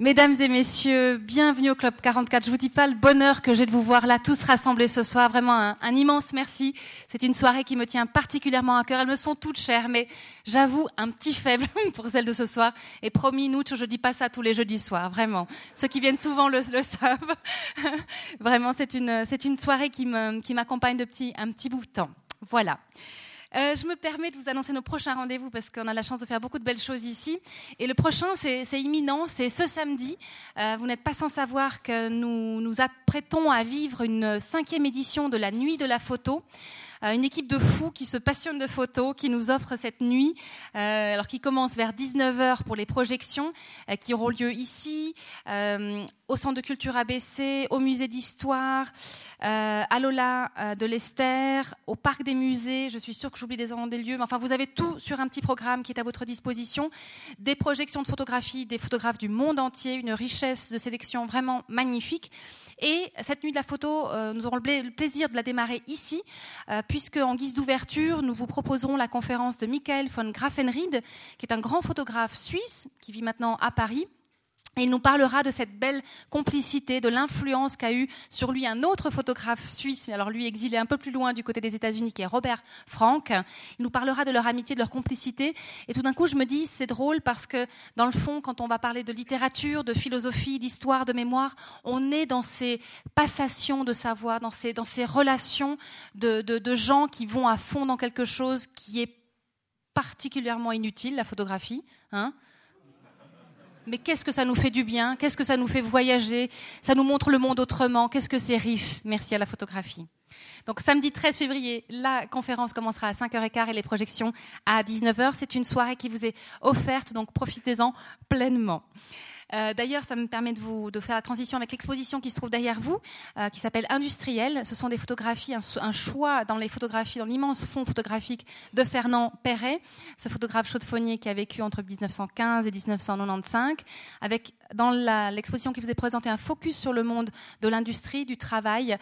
Mesdames et messieurs, bienvenue au Club 44. Je vous dis pas le bonheur que j'ai de vous voir là, tous rassemblés ce soir. Vraiment un, immense merci. C'est une soirée qui me tient particulièrement à cœur. Elles me sont toutes chères, mais j'avoue un petit faible pour celle de ce soir. Et promis, nous, je dis pas ça tous les jeudis soirs, vraiment. Ceux qui viennent souvent le, savent. vraiment, c'est une, c'est une soirée qui me, qui m'accompagne de petit, un petit bout de temps. Voilà. Euh, je me permets de vous annoncer nos prochains rendez-vous parce qu'on a la chance de faire beaucoup de belles choses ici. Et le prochain, c'est imminent, c'est ce samedi. Euh, vous n'êtes pas sans savoir que nous nous apprêtons à vivre une cinquième édition de la Nuit de la photo. Euh, une équipe de fous qui se passionnent de photos, qui nous offre cette nuit, euh, alors qui commence vers 19h pour les projections, euh, qui auront lieu ici, au Centre de culture ABC, au Musée d'Histoire, à Lola de l'Esther, au Parc des Musées. Je suis sûre que j'oublie des, des lieux, mais enfin, vous avez tout sur un petit programme qui est à votre disposition. Des projections de photographie, des photographes du monde entier, une richesse de sélection vraiment magnifique. Et cette nuit de la photo, nous aurons le plaisir de la démarrer ici, puisque en guise d'ouverture, nous vous proposerons la conférence de Michael von Grafenried, qui est un grand photographe suisse qui vit maintenant à Paris et il nous parlera de cette belle complicité, de l'influence qu'a eu sur lui un autre photographe suisse, mais alors lui exilé un peu plus loin du côté des États-Unis, qui est Robert Frank. Il nous parlera de leur amitié, de leur complicité. Et tout d'un coup, je me dis, c'est drôle parce que dans le fond, quand on va parler de littérature, de philosophie, d'histoire, de mémoire, on est dans ces passations de savoir, dans ces, dans ces relations de, de, de gens qui vont à fond dans quelque chose qui est particulièrement inutile, la photographie. Hein mais qu'est-ce que ça nous fait du bien, qu'est-ce que ça nous fait voyager, ça nous montre le monde autrement, qu'est-ce que c'est riche, merci à la photographie. Donc samedi 13 février, la conférence commencera à 5h15 et les projections à 19h. C'est une soirée qui vous est offerte, donc profitez-en pleinement. Euh, d'ailleurs, ça me permet de faire la transition avec l'exposition qui se trouve derrière vous, euh, qui s'appelle Industriel. Ce sont des photographies, un, choix dans les photographies, dans l'immense fond photographique de Fernand Perret, ce photographe chaudefonnier qui a vécu entre 1915 et 1995, avec dans l'exposition qui vous est présentée un focus sur le monde de l'industrie, du travail,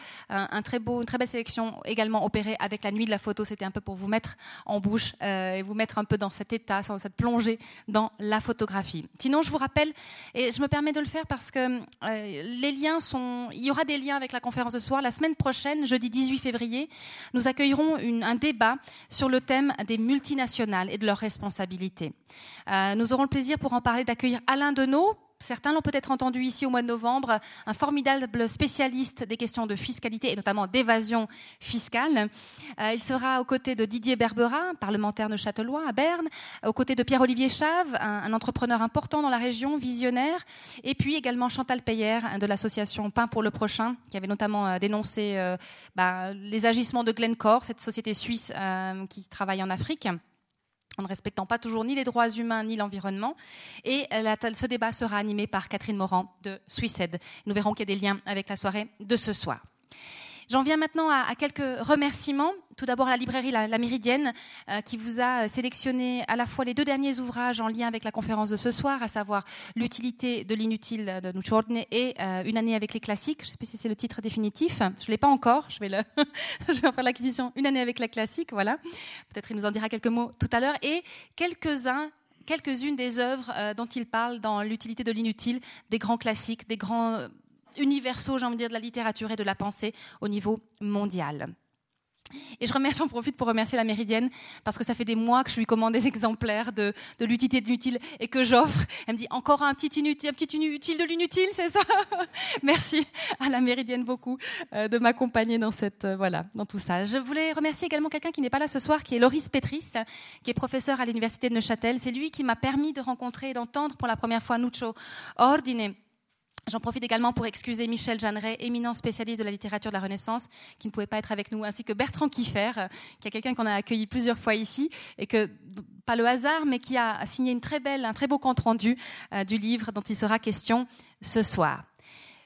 beau, une très belle sélection également opérée avec la nuit de la photo. C'était un peu pour vous mettre en bouche euh, et vous mettre un peu dans cet état, dans cette plongée dans la photographie. Sinon, je vous rappelle et je me permets de le faire parce que euh, les liens sont. Il y aura des liens avec la conférence de soir. La semaine prochaine, jeudi 18 février, nous accueillerons un débat sur le thème des multinationales et de leurs responsabilités. Euh, nous aurons le plaisir pour en parler d'accueillir Alain Deneau, certains l'ont peut-être entendu ici au mois de novembre, un formidable spécialiste des questions de fiscalité et notamment d'évasion fiscale. Euh, il sera aux côtés de Didier Berbera, parlementaire de Châtelois à Berne, aux côtés de Pierre-Olivier Chave, un, entrepreneur important dans la région, visionnaire, et puis également Chantal Payer de l'association Pain pour le prochain, qui avait notamment euh, dénoncé euh, bah, les agissements de Glencore, cette société suisse qui travaille en Afrique en ne respectant pas toujours ni les droits humains ni l'environnement. Et ce débat sera animé par Catherine Morand de Swissed. Nous verrons qu'il y a des liens avec la soirée de ce soir. J'en viens maintenant à, quelques remerciements. Tout d'abord la librairie La, Méridienne, euh, qui vous a sélectionné à la fois les deux derniers ouvrages en lien avec la conférence de ce soir, à savoir L'utilité de l'inutile de Nuchordne et euh, Une année avec les classiques. Je ne sais plus si c'est le titre définitif. Je ne l'ai pas encore. Je vais, le je vais en faire l'acquisition Une année avec la classique. Voilà. Peut-être il nous en dira quelques mots tout à l'heure. Et quelques-uns quelques-unes des œuvres euh, dont il parle dans l'utilité de l'inutile, des grands classiques, des grands universaux, j'ai envie de dire, de la littérature et de la pensée au niveau mondial. Et je remercie, j'en profite pour remercier la Méridienne parce que ça fait des mois que je lui commande des exemplaires de, de l'utilité de l'inutile et que j'offre. Elle me dit encore un petit inutile, un petit inutile de l'inutile, c'est ça? Merci à la Méridienne beaucoup euh, de m'accompagner dans cette euh, voilà dans tout ça. Je voulais remercier également quelqu'un qui n'est pas là ce soir, qui est Loris Petris, qui est professeur à l'université de Neuchâtel. C'est lui qui m'a permis de rencontrer et d'entendre pour la première fois Nuccio Ordine J'en profite également pour excuser Michel Jeanneret, éminent spécialiste de la littérature de la Renaissance, qui ne pouvait pas être avec nous, ainsi que Bertrand Kiffer, qui est quelqu'un qu'on a accueilli plusieurs fois ici, et que, pas le hasard, mais qui a signé un très beau compte rendu euh, du livre dont il sera question ce soir.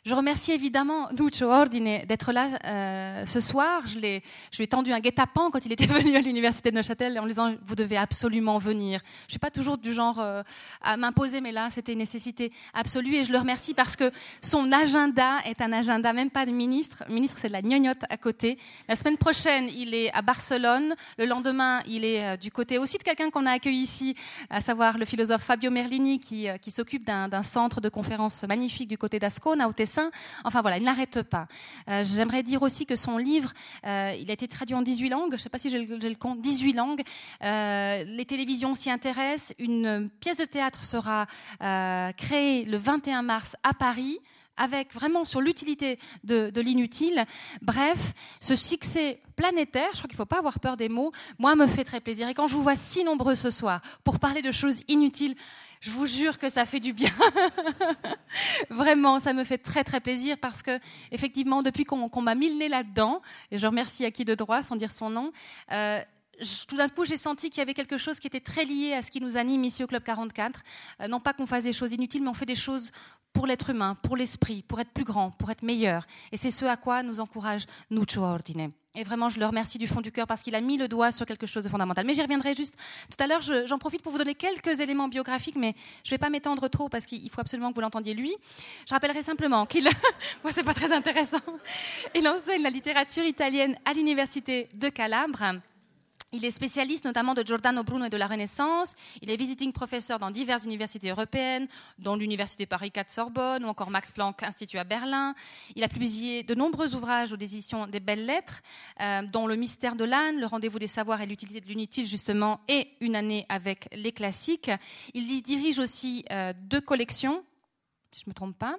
Je remercie évidemment Nuccio Ordine d'être là euh, ce soir. Je, lui ai tendu un guet-apens quand il était venu à l'université de Neuchâtel en lui disant vous devez absolument venir. Je suis pas toujours du genre euh, à m'imposer, mais là c'était une nécessité absolue et je le remercie parce que son agenda est un agenda même pas de ministre. Le ministre c'est de la gnognotte à côté. La semaine prochaine il est à Barcelone. Le lendemain il est euh, du côté aussi de quelqu'un qu'on a accueilli ici, à savoir le philosophe Fabio Merlini qui, qui s'occupe d'un centre de conférences magnifique du côté d'Ascona au Enfin voilà, il n'arrête pas. Euh, j'aimerais dire aussi que son livre, euh, il a été traduit en 18 langues, je ne sais pas si j'ai le, compte, 18 langues. Euh, les télévisions s'y intéressent. Une pièce de théâtre sera créée le 21 mars à Paris avec vraiment sur l'utilité de, de l'inutile. Bref, ce succès planétaire, je crois qu'il ne faut pas avoir peur des mots, moi me fait très plaisir. Et quand je vous vois si nombreux ce soir pour parler de choses inutiles, je vous jure que ça fait du bien. Vraiment, ça me fait très très plaisir parce que effectivement, depuis qu'on m'a mis le nez là-dedans, et je remercie à qui de droit sans dire son nom. Euh, tout d'un coup, j'ai senti qu'il y avait quelque chose qui était très lié à ce qui nous anime ici au Club 44. Euh, non pas qu'on fasse des choses inutiles, mais on fait des choses pour l'être humain, pour l'esprit, pour être plus grand, pour être meilleur. Et c'est ce à quoi nous encourage Nucho Ordine. Et vraiment, je le remercie du fond du cœur parce qu'il a mis le doigt sur quelque chose de fondamental. Mais j'y reviendrai juste tout à l'heure. J'en profite pour vous donner quelques éléments biographiques, mais je ne vais pas m'étendre trop parce qu'il faut absolument que vous l'entendiez lui. Je rappellerai simplement qu'il, moi c'est pas très intéressant, il enseigne la littérature italienne à l'université de Calabre. Il est spécialiste notamment de Giordano Bruno et de la Renaissance. Il est visiting professeur dans diverses universités européennes, dont l'Université Paris 4 Sorbonne ou encore Max Planck Institut à Berlin. Il a publié de nombreux ouvrages aux éditions des Belles Lettres, euh, dont Le mystère de l'âne, Le rendez-vous des savoirs et l'utilité de l'inutile, justement, et Une année avec les classiques. Il y dirige aussi euh, deux collections, si je ne me trompe pas.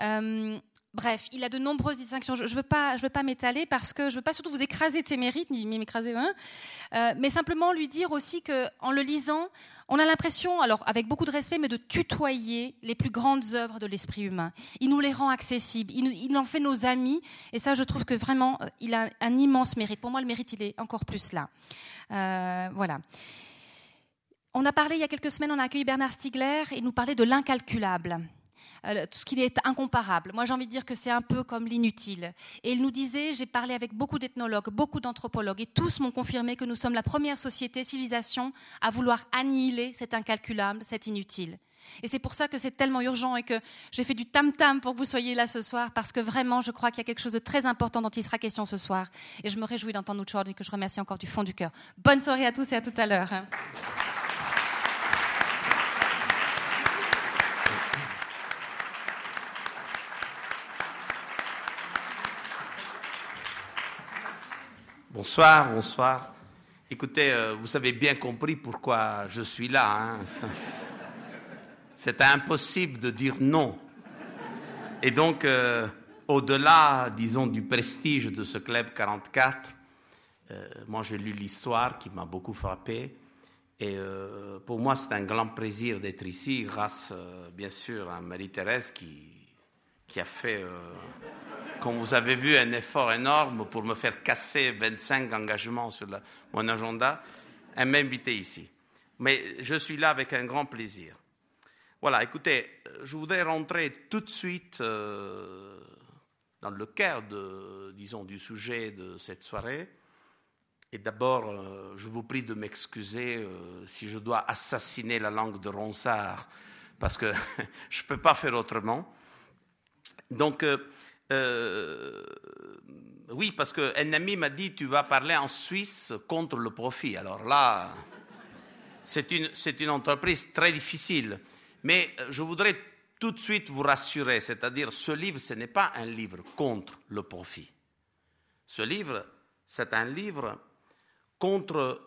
Euh, Bref, il a de nombreuses distinctions. Je ne veux pas, veux pas m'étaler parce que je veux pas surtout vous écraser de ses mérites, ni m'écraser, euh, mais simplement lui dire aussi que, en le lisant, on a l'impression, alors avec beaucoup de respect, mais de tutoyer les plus grandes œuvres de l'esprit humain. Il nous les rend accessibles, il, en fait nos amis, et ça, je trouve que vraiment, euh, il a un immense mérite. Pour moi, le mérite, il est encore plus là. Euh, voilà. On a parlé il y a quelques semaines, on a accueilli Bernard Stiegler et il nous parlait de l'incalculable. Euh, tout ce qui est incomparable. Moi, j'ai envie de dire que c'est un peu comme l'inutile. Et il nous disait, j'ai parlé avec beaucoup d'ethnologues, beaucoup d'anthropologues, et tous m'ont confirmé que nous sommes la première société, civilisation, à vouloir annihiler cet incalculable, cet inutile. Et c'est pour ça que c'est tellement urgent et que j'ai fait du tam-tam pour que vous soyez là ce soir, parce que vraiment, je crois qu'il y a quelque chose de très important dont il sera question ce soir. Et je me réjouis d'entendre notre et que je remercie encore du fond du cœur. Bonne soirée à tous et à tout à l'heure. Bonsoir, bonsoir. Écoutez, euh, vous avez bien compris pourquoi je suis là. Hein. C'est impossible de dire non. Et donc, euh, au-delà, disons, du prestige de ce club 44, euh, moi j'ai lu l'histoire qui m'a beaucoup frappé. Et pour moi, c'est un grand plaisir d'être ici, grâce, bien sûr, à Marie-Thérèse qui, qui a fait comme vous avez vu, un effort énorme pour me faire casser 25 engagements sur mon agenda, elle m'a invité ici. Mais je suis là avec un grand plaisir. Voilà, écoutez, je voudrais rentrer tout de suite euh, dans le cœur, de, disons, du sujet de cette soirée. Et d'abord, euh, je vous prie de m'excuser euh, si je dois assassiner la langue de Ronsard, parce que je ne peux pas faire autrement. Donc, euh, oui, parce qu'un ami m'a dit tu vas parler en Suisse contre le profit. Alors là, c'est une, une entreprise très difficile. Mais euh, je voudrais tout de suite vous rassurer, c'est-à-dire ce livre, ce n'est pas un livre contre le profit. Ce livre, c'est un livre contre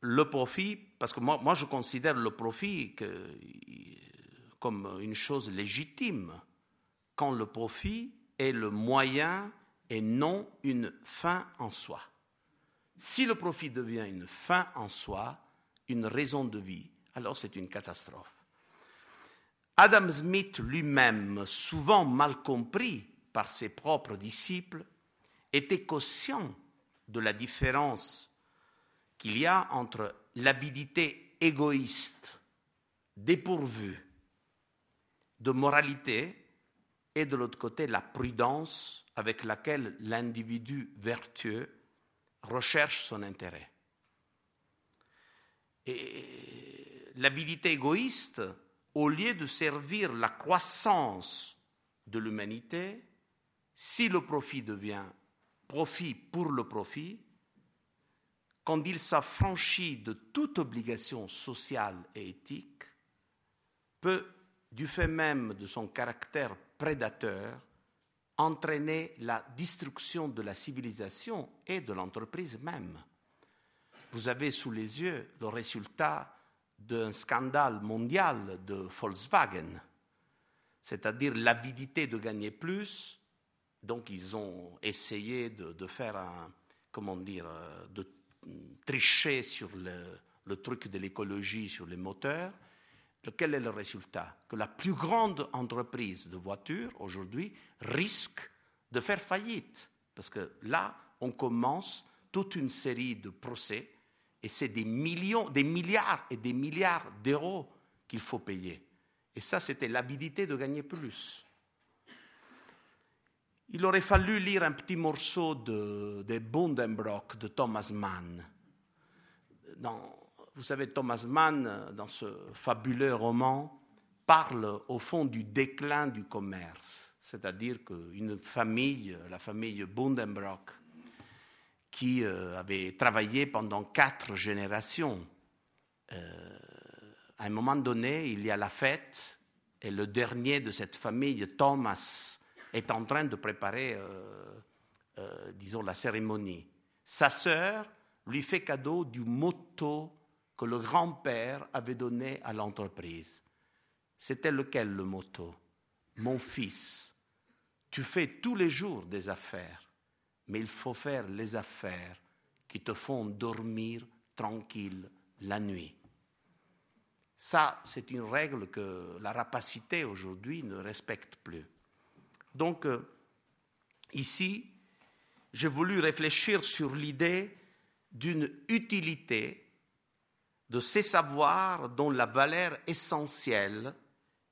le profit, parce que moi, moi je considère le profit comme une chose légitime. Quand le profit est le moyen et non une fin en soi. Si le profit devient une fin en soi, une raison de vie, alors c'est une catastrophe. Adam Smith lui-même, souvent mal compris par ses propres disciples, était conscient de la différence qu'il y a entre l'avidité égoïste, dépourvue de moralité, et de l'autre côté la prudence avec laquelle l'individu vertueux recherche son intérêt. Et l'avidité égoïste, au lieu de servir la croissance de l'humanité, si le profit devient profit pour le profit, quand il s'affranchit de toute obligation sociale et éthique, peut, du fait même de son caractère prédateur, entraîner la destruction de la civilisation et de l'entreprise même. Vous avez sous les yeux le résultat d'un scandale mondial de Volkswagen, c'est-à-dire l'avidité de gagner plus. Donc ils ont essayé de, faire un, comment dire, de tricher sur le truc de l'écologie, sur les moteurs. Quel est le résultat? Que la plus grande entreprise de voitures aujourd'hui risque de faire faillite. Parce que là, on commence toute une série de procès et c'est des millions, des milliards et des milliards d'euros qu'il faut payer. Et ça, c'était l'avidité de gagner plus. Il aurait fallu lire un petit morceau de, de Bundenbrock de Thomas Mann. Dans, vous savez, Thomas Mann, dans ce fabuleux roman, parle au fond du déclin du commerce. C'est-à-dire qu'une famille, la famille Bundenbrock, qui euh, avait travaillé pendant quatre générations. Euh, à un moment donné, il y a la fête et le dernier de cette famille, Thomas, est en train de préparer, euh, disons, la cérémonie. Sa sœur lui fait cadeau du motto que le grand-père avait donné à l'entreprise. C'était lequel le motto Mon fils, tu fais tous les jours des affaires mais il faut faire les affaires qui te font dormir tranquille la nuit. Ça, c'est une règle que la rapacité aujourd'hui ne respecte plus. Donc, euh, ici, j'ai voulu réfléchir sur l'idée d'une utilité de ces savoirs dont la valeur essentielle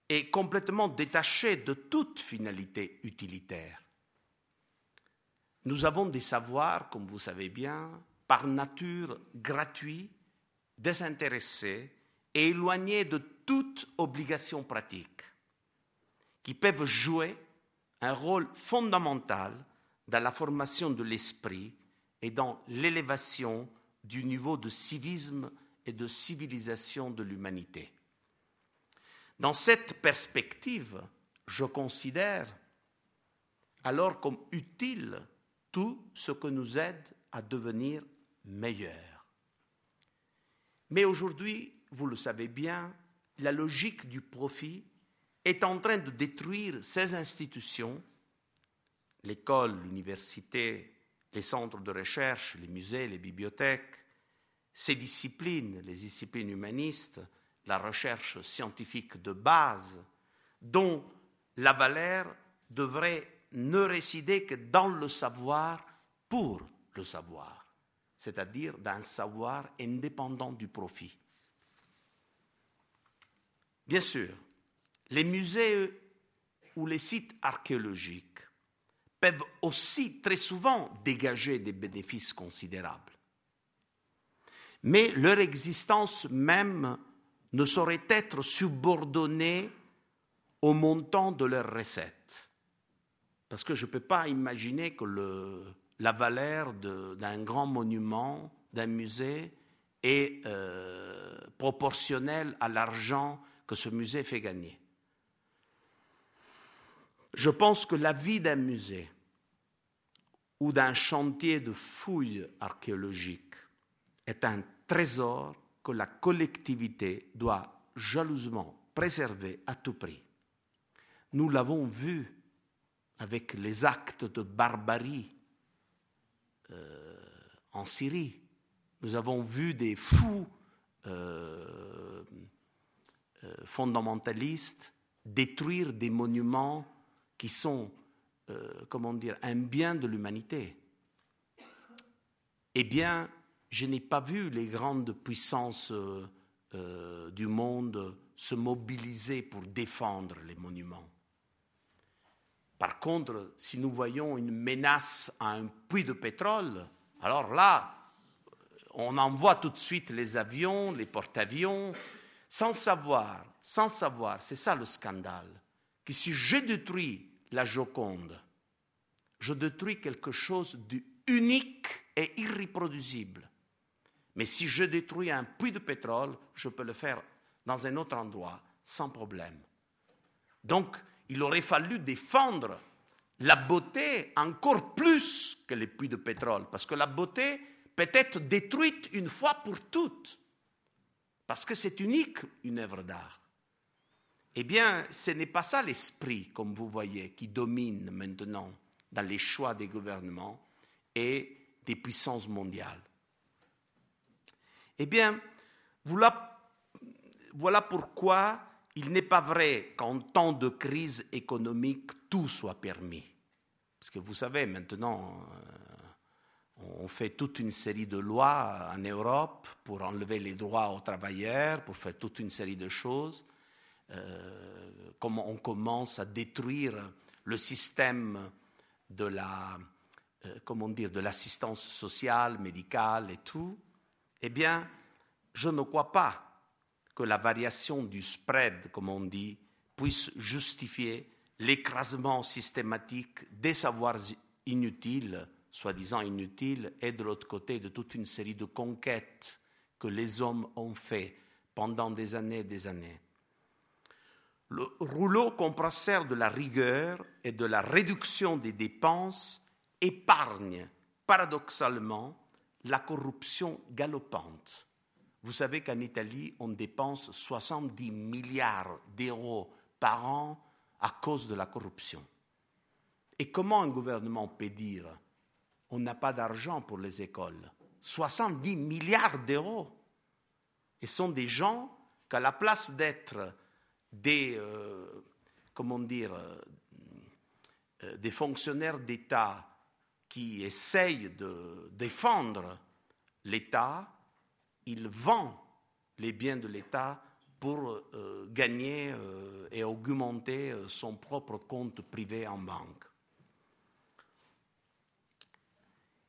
est complètement détachée de toute finalité utilitaire. Nous avons des savoirs, comme vous savez bien, par nature gratuits, désintéressés et éloignés de toute obligation pratique, qui peuvent jouer un rôle fondamental dans la formation de l'esprit et dans l'élévation du niveau de civisme et de civilisation de l'humanité. Dans cette perspective, je considère alors comme utile tout ce que nous aide à devenir meilleurs. Mais aujourd'hui, vous le savez bien, la logique du profit est en train de détruire ces institutions, l'école, l'université, les centres de recherche, les musées, les bibliothèques, ces disciplines, les disciplines humanistes, la recherche scientifique de base, dont la valeur devrait ne résider que dans le savoir pour le savoir, c'est-à-dire d'un savoir indépendant du profit. Bien sûr, les musées ou les sites archéologiques peuvent aussi très souvent dégager des bénéfices considérables. Mais leur existence même ne saurait être subordonnée au montant de leurs recettes. Parce que je ne peux pas imaginer que la valeur d'un grand monument, d'un musée, est euh, proportionnelle à l'argent que ce musée fait gagner. Je pense que la vie d'un musée ou d'un chantier de fouilles archéologiques est un trésor que la collectivité doit jalousement préserver à tout prix. Nous l'avons vu avec les actes de barbarie euh, en Syrie. Nous avons vu des fous euh, euh, fondamentalistes détruire des monuments qui sont, comment dire, un bien de l'humanité. Eh bien, je n'ai pas vu les grandes puissances du monde se mobiliser pour défendre les monuments. Par contre, si nous voyons une menace à un puits de pétrole, alors là, on envoie tout de suite les avions, les porte-avions, sans savoir, sans savoir, c'est ça le scandale, que si je détruis la Joconde, je détruis quelque chose d'unique et irreproducible. Mais si je détruis un puits de pétrole, je peux le faire dans un autre endroit sans problème. Donc, il aurait fallu défendre la beauté encore plus que les puits de pétrole, parce que la beauté peut être détruite une fois pour toutes, parce que c'est unique une œuvre d'art. Eh bien, ce n'est pas ça l'esprit, comme vous voyez, qui domine maintenant dans les choix des gouvernements et des puissances mondiales. Eh bien, voilà, pourquoi il n'est pas vrai qu'en temps de crise économique, tout soit permis. Parce que vous savez, maintenant, euh, on fait toute une série de lois en Europe pour enlever les droits aux travailleurs, pour faire toute une série de choses. Euh, comment on commence à détruire le système de la, euh, comment dire, de l'assistance sociale, médicale et tout. Eh bien, je ne crois pas que la variation du spread, comme on dit, puisse justifier l'écrasement systématique des savoirs inutiles, soi-disant inutiles, et de l'autre côté de toute une série de conquêtes que les hommes ont fait pendant des années et des années. Le rouleau compresseur de la rigueur et de la réduction des dépenses épargne paradoxalement la corruption galopante vous savez qu'en Italie, on dépense 70 milliards d'euros par an à cause de la corruption. Et comment un gouvernement peut dire on n'a pas d'argent pour les écoles? 70 milliards d'euros. Et ce sont des gens qu'à la place d'être des, euh, comment dire, euh, euh, des fonctionnaires d'État qui essayent de défendre l'État, il vend les biens de l'État pour euh, gagner euh, et augmenter euh, son propre compte privé en banque.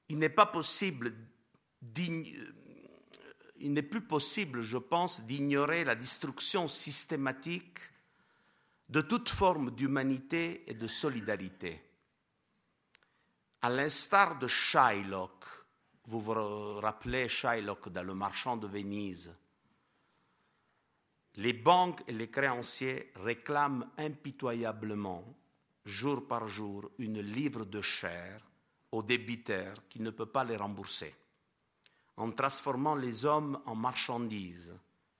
Il n'est pas possible il n'est plus possible, je pense, d'ignorer la destruction systématique de toute forme d'humanité et de solidarité. À l'instar de Shylock, vous vous rappelez Shylock dans Le Marchand de Venise. Les banques et les créanciers réclament impitoyablement, jour par jour, une livre de chair aux débiteurs qui ne peut pas les rembourser. En transformant les hommes en marchandises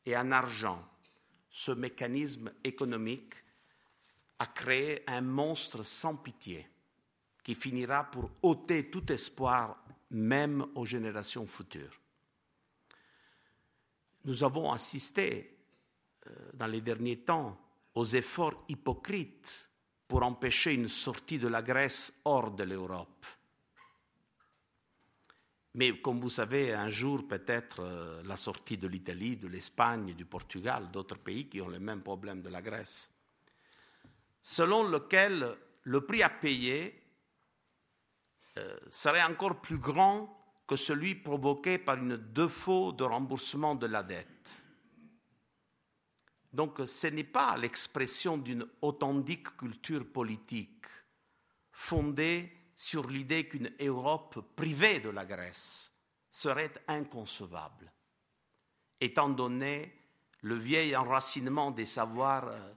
et en argent, ce mécanisme économique a créé un monstre sans pitié qui finira pour ôter tout espoir même aux générations futures. Nous avons assisté euh, dans les derniers temps aux efforts hypocrites pour empêcher une sortie de la Grèce hors de l'Europe. Mais comme vous savez, un jour peut-être euh, la sortie de l'Italie, de l'Espagne, du Portugal, d'autres pays qui ont le même problème de la Grèce, selon lequel le prix à payer euh, serait encore plus grand que celui provoqué par une défaut de remboursement de la dette. Donc ce n'est pas l'expression d'une authentique culture politique fondée sur l'idée qu'une Europe privée de la Grèce serait inconcevable, étant donné le vieil enracinement des savoirs euh,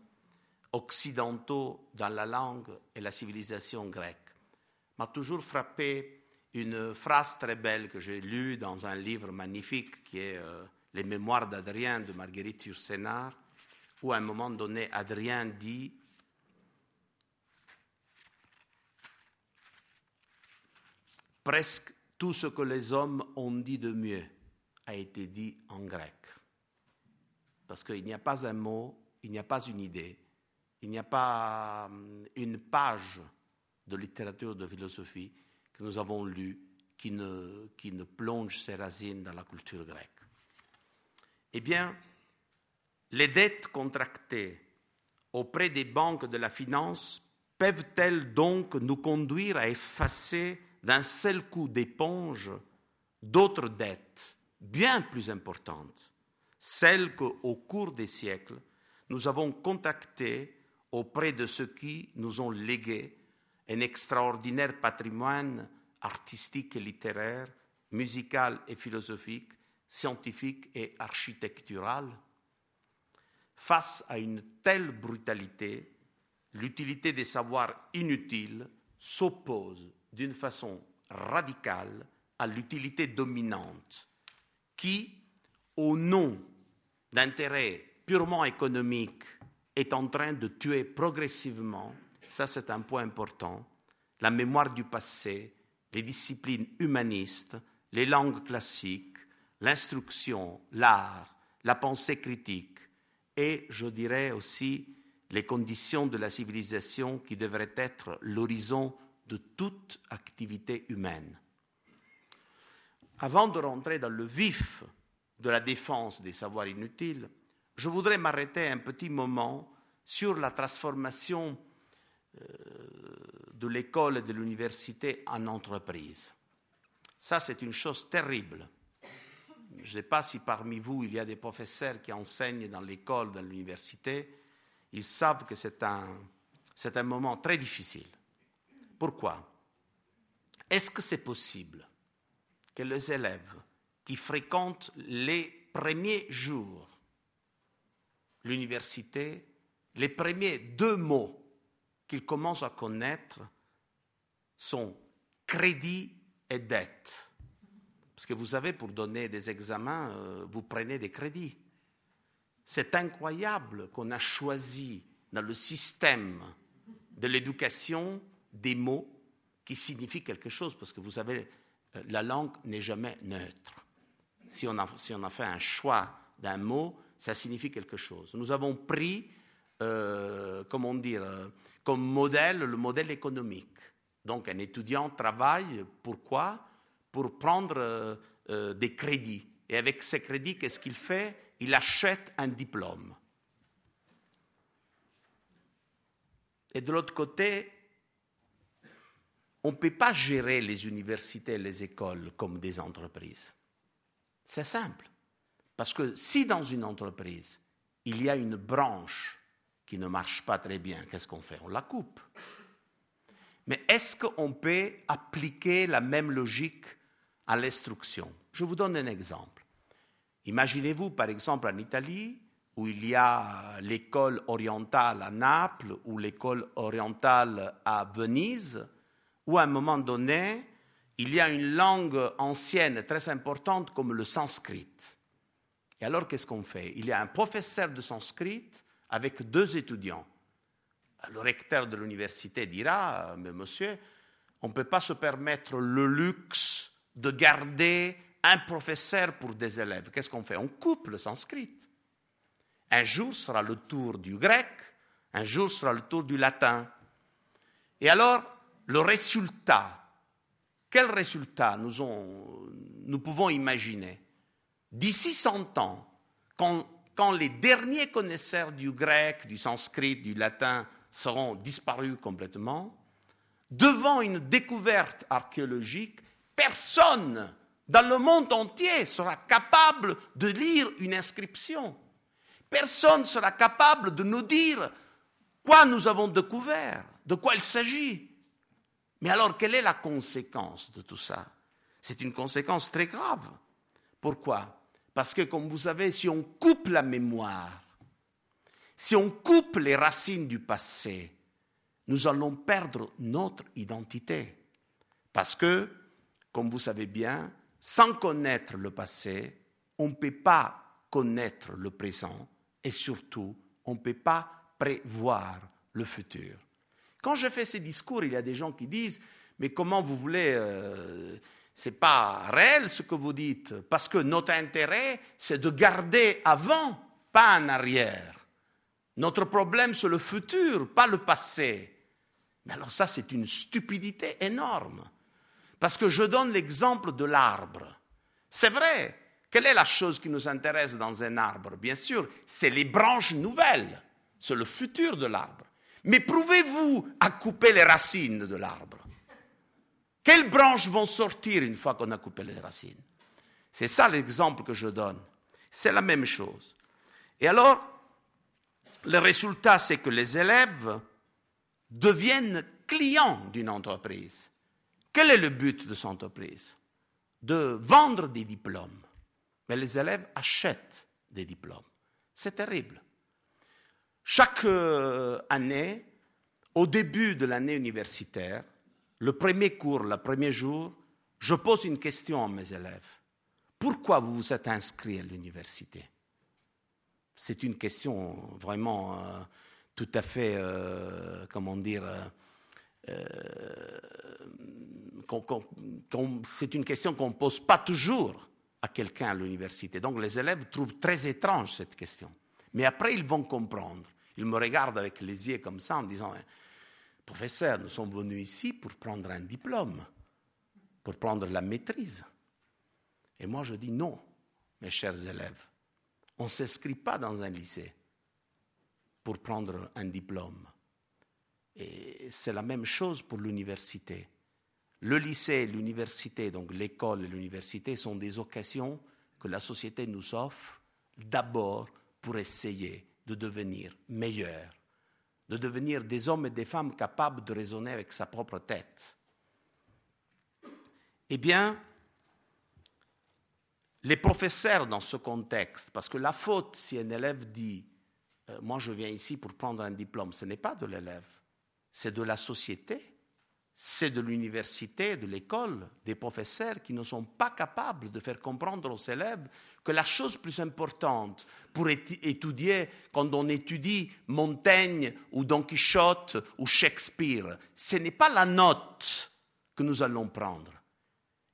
occidentaux dans la langue et la civilisation grecque m'a toujours frappé une phrase très belle que j'ai lue dans un livre magnifique qui est euh, Les Mémoires d'Adrien de Marguerite Yourcenar, où à un moment donné, Adrien dit Presque tout ce que les hommes ont dit de mieux a été dit en grec. Parce qu'il n'y a pas un mot, il n'y a pas une idée, il n'y a pas hum, une page de littérature de philosophie que nous avons lu qui ne, qui ne plonge ses racines dans la culture grecque. Eh bien, les dettes contractées auprès des banques de la finance peuvent-elles donc nous conduire à effacer d'un seul coup d'éponge d'autres dettes bien plus importantes, celles qu'au cours des siècles, nous avons contactées auprès de ceux qui nous ont légué un extraordinaire patrimoine artistique et littéraire, musical et philosophique, scientifique et architectural. Face à une telle brutalité, l'utilité des savoirs inutiles s'oppose d'une façon radicale à l'utilité dominante qui, au nom d'intérêts purement économiques, est en train de tuer progressivement, ça c'est un point important, la mémoire du passé, les disciplines humanistes, les langues classiques, l'instruction, l'art, la pensée critique et, je dirais aussi, les conditions de la civilisation qui devraient être l'horizon de toute activité humaine. Avant de rentrer dans le vif de la défense des savoirs inutiles, je voudrais m'arrêter un petit moment sur la transformation de l'école et de l'université en entreprise. Ça, c'est une chose terrible. Je ne sais pas si parmi vous, il y a des professeurs qui enseignent dans l'école, dans l'université. Ils savent que c'est un, c'est un moment très difficile. Pourquoi? Est-ce que c'est possible que les élèves qui fréquentent les premiers jours l'université, les premiers deux mots qu'ils commencent à connaître sont crédit et dette. Parce que vous savez, pour donner des examens, euh, vous prenez des crédits. C'est incroyable qu'on a choisi dans le système de l'éducation des mots qui signifient quelque chose, parce que vous savez, euh, la langue n'est jamais neutre. Si on, a, si on a fait un choix d'un mot, ça signifie quelque chose. Nous avons pris, euh, comment dire, euh, comme modèle le modèle économique. Donc un étudiant travaille, pourquoi? Pour prendre des crédits. Et avec ces crédits, qu'est-ce qu'il fait? Il achète un diplôme. Et de l'autre côté, on ne peut pas gérer les universités et les écoles comme des entreprises. C'est simple. Parce que si dans une entreprise, il y a une branche qui ne marche pas très bien, qu'est-ce qu'on fait? On la coupe. Mais est-ce qu'on peut appliquer la même logique à l'instruction? Je vous donne un exemple. Imaginez-vous, par exemple, en Italie, où il y a l'école orientale à Naples ou l'école orientale à Venise, où à un moment donné, il y a une langue ancienne très importante comme le sanskrit. Et alors, qu'est-ce qu'on fait? Il y a un professeur de sanskrit avec deux étudiants. Le recteur de l'université dira, mais monsieur, on ne peut pas se permettre le luxe de garder un professeur pour des élèves. Qu'est-ce qu'on fait? On coupe le sanskrit. Un jour sera le tour du grec, un jour sera le tour du latin. Et alors, le résultat, quel résultat nous, pouvons imaginer? D'ici 100 ans, quand, quand les derniers connaisseurs du grec, du sanskrit, du latin seront disparus complètement, devant une découverte archéologique, personne dans le monde entier sera capable de lire une inscription. Personne sera capable de nous dire quoi nous avons découvert, de quoi il s'agit. Mais alors, quelle est la conséquence de tout ça? C'est une conséquence très grave. Pourquoi? Parce que, comme vous savez, si on coupe la mémoire, si on coupe les racines du passé, nous allons perdre notre identité. Parce que, comme vous savez bien, sans connaître le passé, on ne peut pas connaître le présent et surtout, on ne peut pas prévoir le futur. Quand je fais ces discours, il y a des gens qui disent Mais comment vous voulez euh, n'est pas réel ce que vous dites, parce que notre intérêt, c'est de garder avant, pas en arrière. Notre problème, c'est le futur, pas le passé. Mais alors ça, c'est une stupidité énorme. Parce que je donne l'exemple de l'arbre. C'est vrai. Quelle est la chose qui nous intéresse dans un arbre? Bien sûr, c'est les branches nouvelles. C'est le futur de l'arbre. Mais prouvez-vous à couper les racines de l'arbre? Quelles branches vont sortir une fois qu'on a coupé les racines? C'est ça l'exemple que je donne. C'est la même chose. Et alors, le résultat, c'est que les élèves deviennent clients d'une entreprise. Quel est le but de cette entreprise? De vendre des diplômes. Mais les élèves achètent des diplômes. C'est terrible. Chaque euh, année, au début de l'année universitaire, le premier cours, le premier jour, je pose une question à mes élèves. Pourquoi vous vous êtes inscrits à l'université? C'est une question vraiment euh, tout à fait, euh, comment dire, c'est une question qu'on ne pose pas toujours à quelqu'un à l'université. Donc les élèves trouvent très étrange cette question. Mais après, ils vont comprendre. Ils me regardent avec les yeux comme ça en disant, professeur, nous sommes venus ici pour prendre un diplôme, pour prendre la maîtrise. Et moi, je dis non, mes chers élèves. On ne s'inscrit pas dans un lycée pour prendre un diplôme. Et c'est la même chose pour l'université. Le lycée, l'université, donc l'école et l'université sont des occasions que la société nous offre d'abord pour essayer de devenir meilleur, de devenir des hommes et des femmes capables de raisonner avec sa propre tête. Eh bien, les professeurs dans ce contexte, parce que la faute, si un élève dit euh, Moi je viens ici pour prendre un diplôme, ce n'est pas de l'élève, c'est de la société c'est de l'université, de l'école, des professeurs qui ne sont pas capables de faire comprendre aux élèves que la chose plus importante pour étudier, quand on étudie Montaigne ou Don Quichotte ou Shakespeare, ce n'est pas la note que nous allons prendre,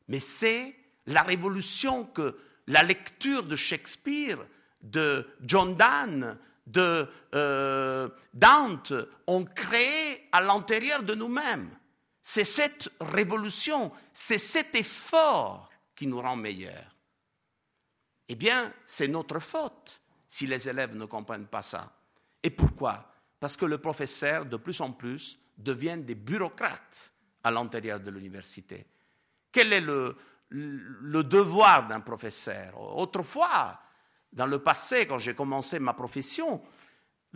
mais c'est la révolution que la lecture de Shakespeare, de John Donne, de euh, Dante ont créé à l'intérieur de nous-mêmes. C'est cette révolution, c'est cet effort qui nous rend meilleurs. Eh bien, c'est notre faute si les élèves ne comprennent pas ça. Et pourquoi? Parce que le professeur, de plus en plus, devient des bureaucrates à l'intérieur de l'université. Quel est le, le devoir d'un professeur? Autrefois, dans le passé, quand j'ai commencé ma profession,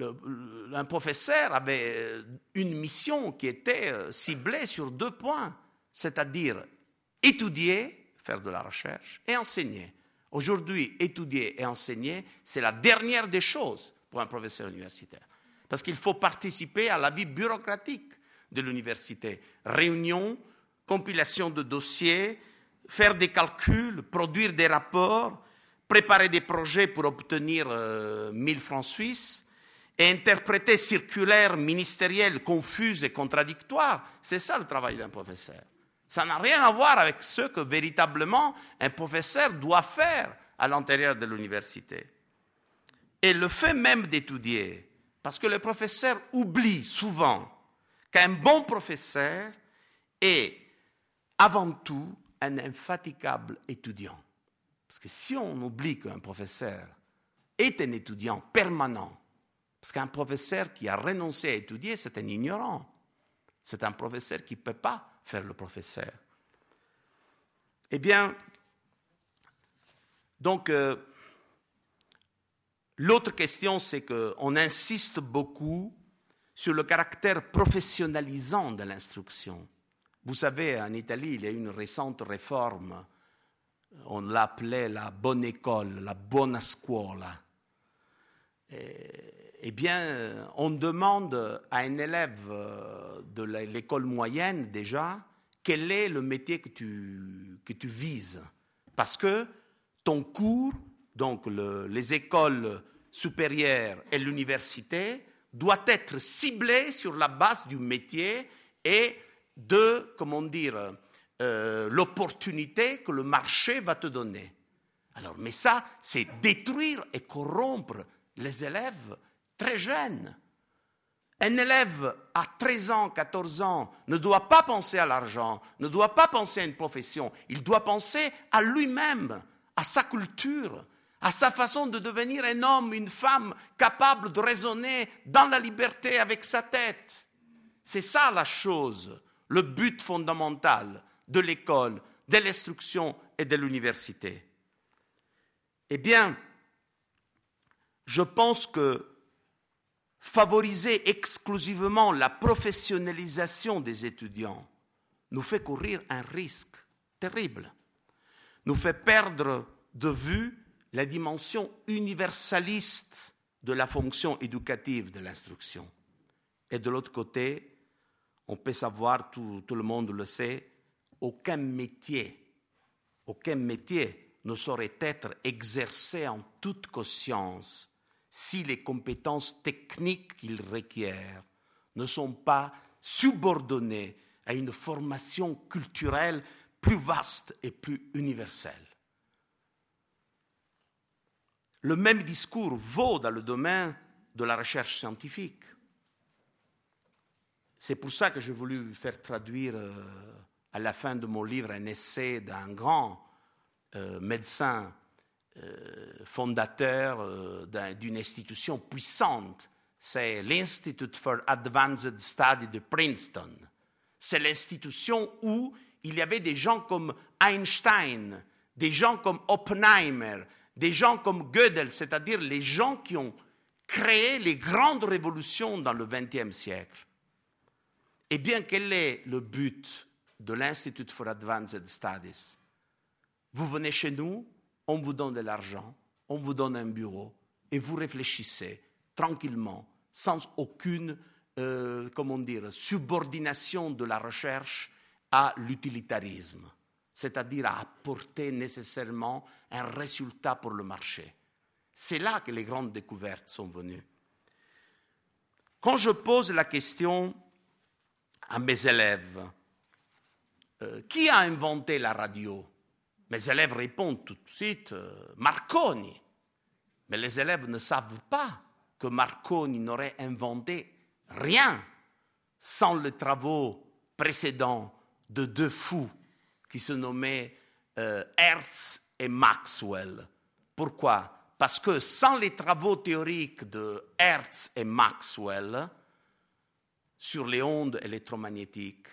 un professeur avait euh, une mission qui était euh, ciblée sur deux points, c'est-à-dire étudier, faire de la recherche, et enseigner. Aujourd'hui, étudier et enseigner, c'est la dernière des choses pour un professeur universitaire, parce qu'il faut participer à la vie bureaucratique de l'université. Réunion, compilation de dossiers, faire des calculs, produire des rapports, préparer des projets pour obtenir 1000 euh, francs suisses, et interpréter circulaires ministériels confuses et contradictoires, c'est ça le travail d'un professeur. Ça n'a rien à voir avec ce que véritablement un professeur doit faire à l'intérieur de l'université. Et le fait même d'étudier, parce que le professeur oublie souvent qu'un bon professeur est avant tout un infatigable étudiant. Parce que si on oublie qu'un professeur est un étudiant permanent, parce qu'un professeur qui a renoncé à étudier, c'est un ignorant. C'est un professeur qui ne peut pas faire le professeur. Eh bien, donc, euh, l'autre question, c'est qu'on insiste beaucoup sur le caractère professionnalisant de l'instruction. Vous savez, en Italie, il y a eu une récente réforme, on l'appelait la bonne école, la buona scuola. Eh bien, on demande à un élève euh, de l'école moyenne déjà quel est le métier que tu, que tu vises. Parce que ton cours, donc les écoles supérieures et l'université, doit être ciblé sur la base du métier et de, comment dire, euh, l'opportunité que le marché va te donner. Alors, mais ça, c'est détruire et corrompre les élèves très jeune. Un élève à 13 ans, 14 ans ne doit pas penser à l'argent, ne doit pas penser à une profession, il doit penser à lui-même, à sa culture, à sa façon de devenir un homme, une femme capable de raisonner dans la liberté avec sa tête. C'est ça la chose, le but fondamental de l'école, de l'instruction et de l'université. Eh bien, je pense que favoriser exclusivement la professionnalisation des étudiants nous fait courir un risque terrible, nous fait perdre de vue la dimension universaliste de la fonction éducative de l'instruction. Et de l'autre côté, on peut savoir, tout, le monde le sait, aucun métier, aucun métier ne saurait être exercé en toute conscience si les compétences techniques qu'il requiert ne sont pas subordonnées à une formation culturelle plus vaste et plus universelle. Le même discours vaut dans le domaine de la recherche scientifique. C'est pour ça que j'ai voulu faire traduire euh, à la fin de mon livre un essai d'un grand euh, médecin fondateur d'une institution puissante. C'est l'Institute for Advanced Study de Princeton. C'est l'institution où il y avait des gens comme Einstein, des gens comme Oppenheimer, des gens comme Gödel, c'est-à-dire les gens qui ont créé les grandes révolutions dans le XXe siècle. Eh bien, quel est le but de l'Institute for Advanced Studies? Vous venez chez nous, on vous donne de l'argent, on vous donne un bureau, et vous réfléchissez tranquillement, sans aucune, euh, subordination de la recherche à l'utilitarisme c'est-à-dire à apporter nécessairement un résultat pour le marché. C'est là que les grandes découvertes sont venues. Quand je pose la question à mes élèves, euh, qui a inventé la radio? Mes élèves répondent tout de suite euh, Marconi. Mais les élèves ne savent pas que Marconi n'aurait inventé rien sans les travaux précédents de deux fous qui se nommaient euh, Hertz et Maxwell. Pourquoi? Parce que sans les travaux théoriques de Hertz et Maxwell sur les ondes électromagnétiques,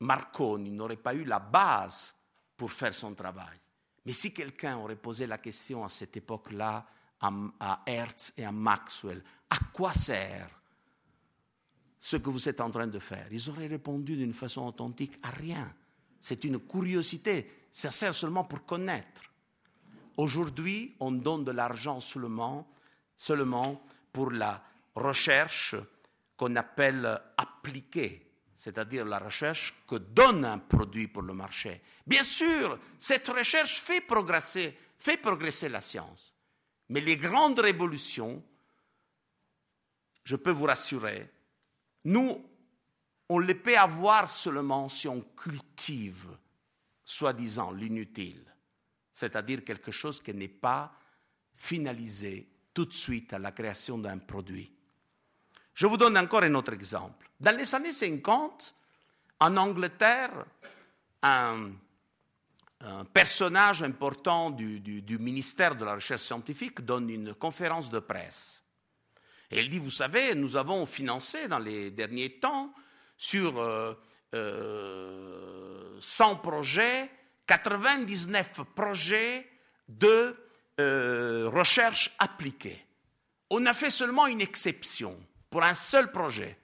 Marconi n'aurait pas eu la base pour faire son travail. Mais si quelqu'un aurait posé la question à cette époque-là à Hertz et à Maxwell, à quoi sert ce que vous êtes en train de faire? Ils auraient répondu d'une façon authentique à rien c'est une curiosité, ça sert seulement pour connaître. Aujourd'hui, on donne de l'argent seulement, seulement pour la recherche qu'on appelle appliquée, c'est-à-dire la recherche que donne un produit pour le marché. Bien sûr, cette recherche fait progresser, la science, mais les grandes révolutions, je peux vous rassurer, nous, on les peut avoir seulement si on cultive, soi-disant, l'inutile, c'est-à-dire quelque chose qui n'est pas finalisé tout de suite à la création d'un produit. Je vous donne encore un autre exemple. Dans les années 50, en Angleterre, un, personnage important du, ministère de la Recherche scientifique donne une conférence de presse. Et il dit, vous savez, nous avons financé dans les derniers temps sur 100 euh, euh, projets, 99 projets de euh, recherche appliquée. On a fait seulement une exception pour un seul projet,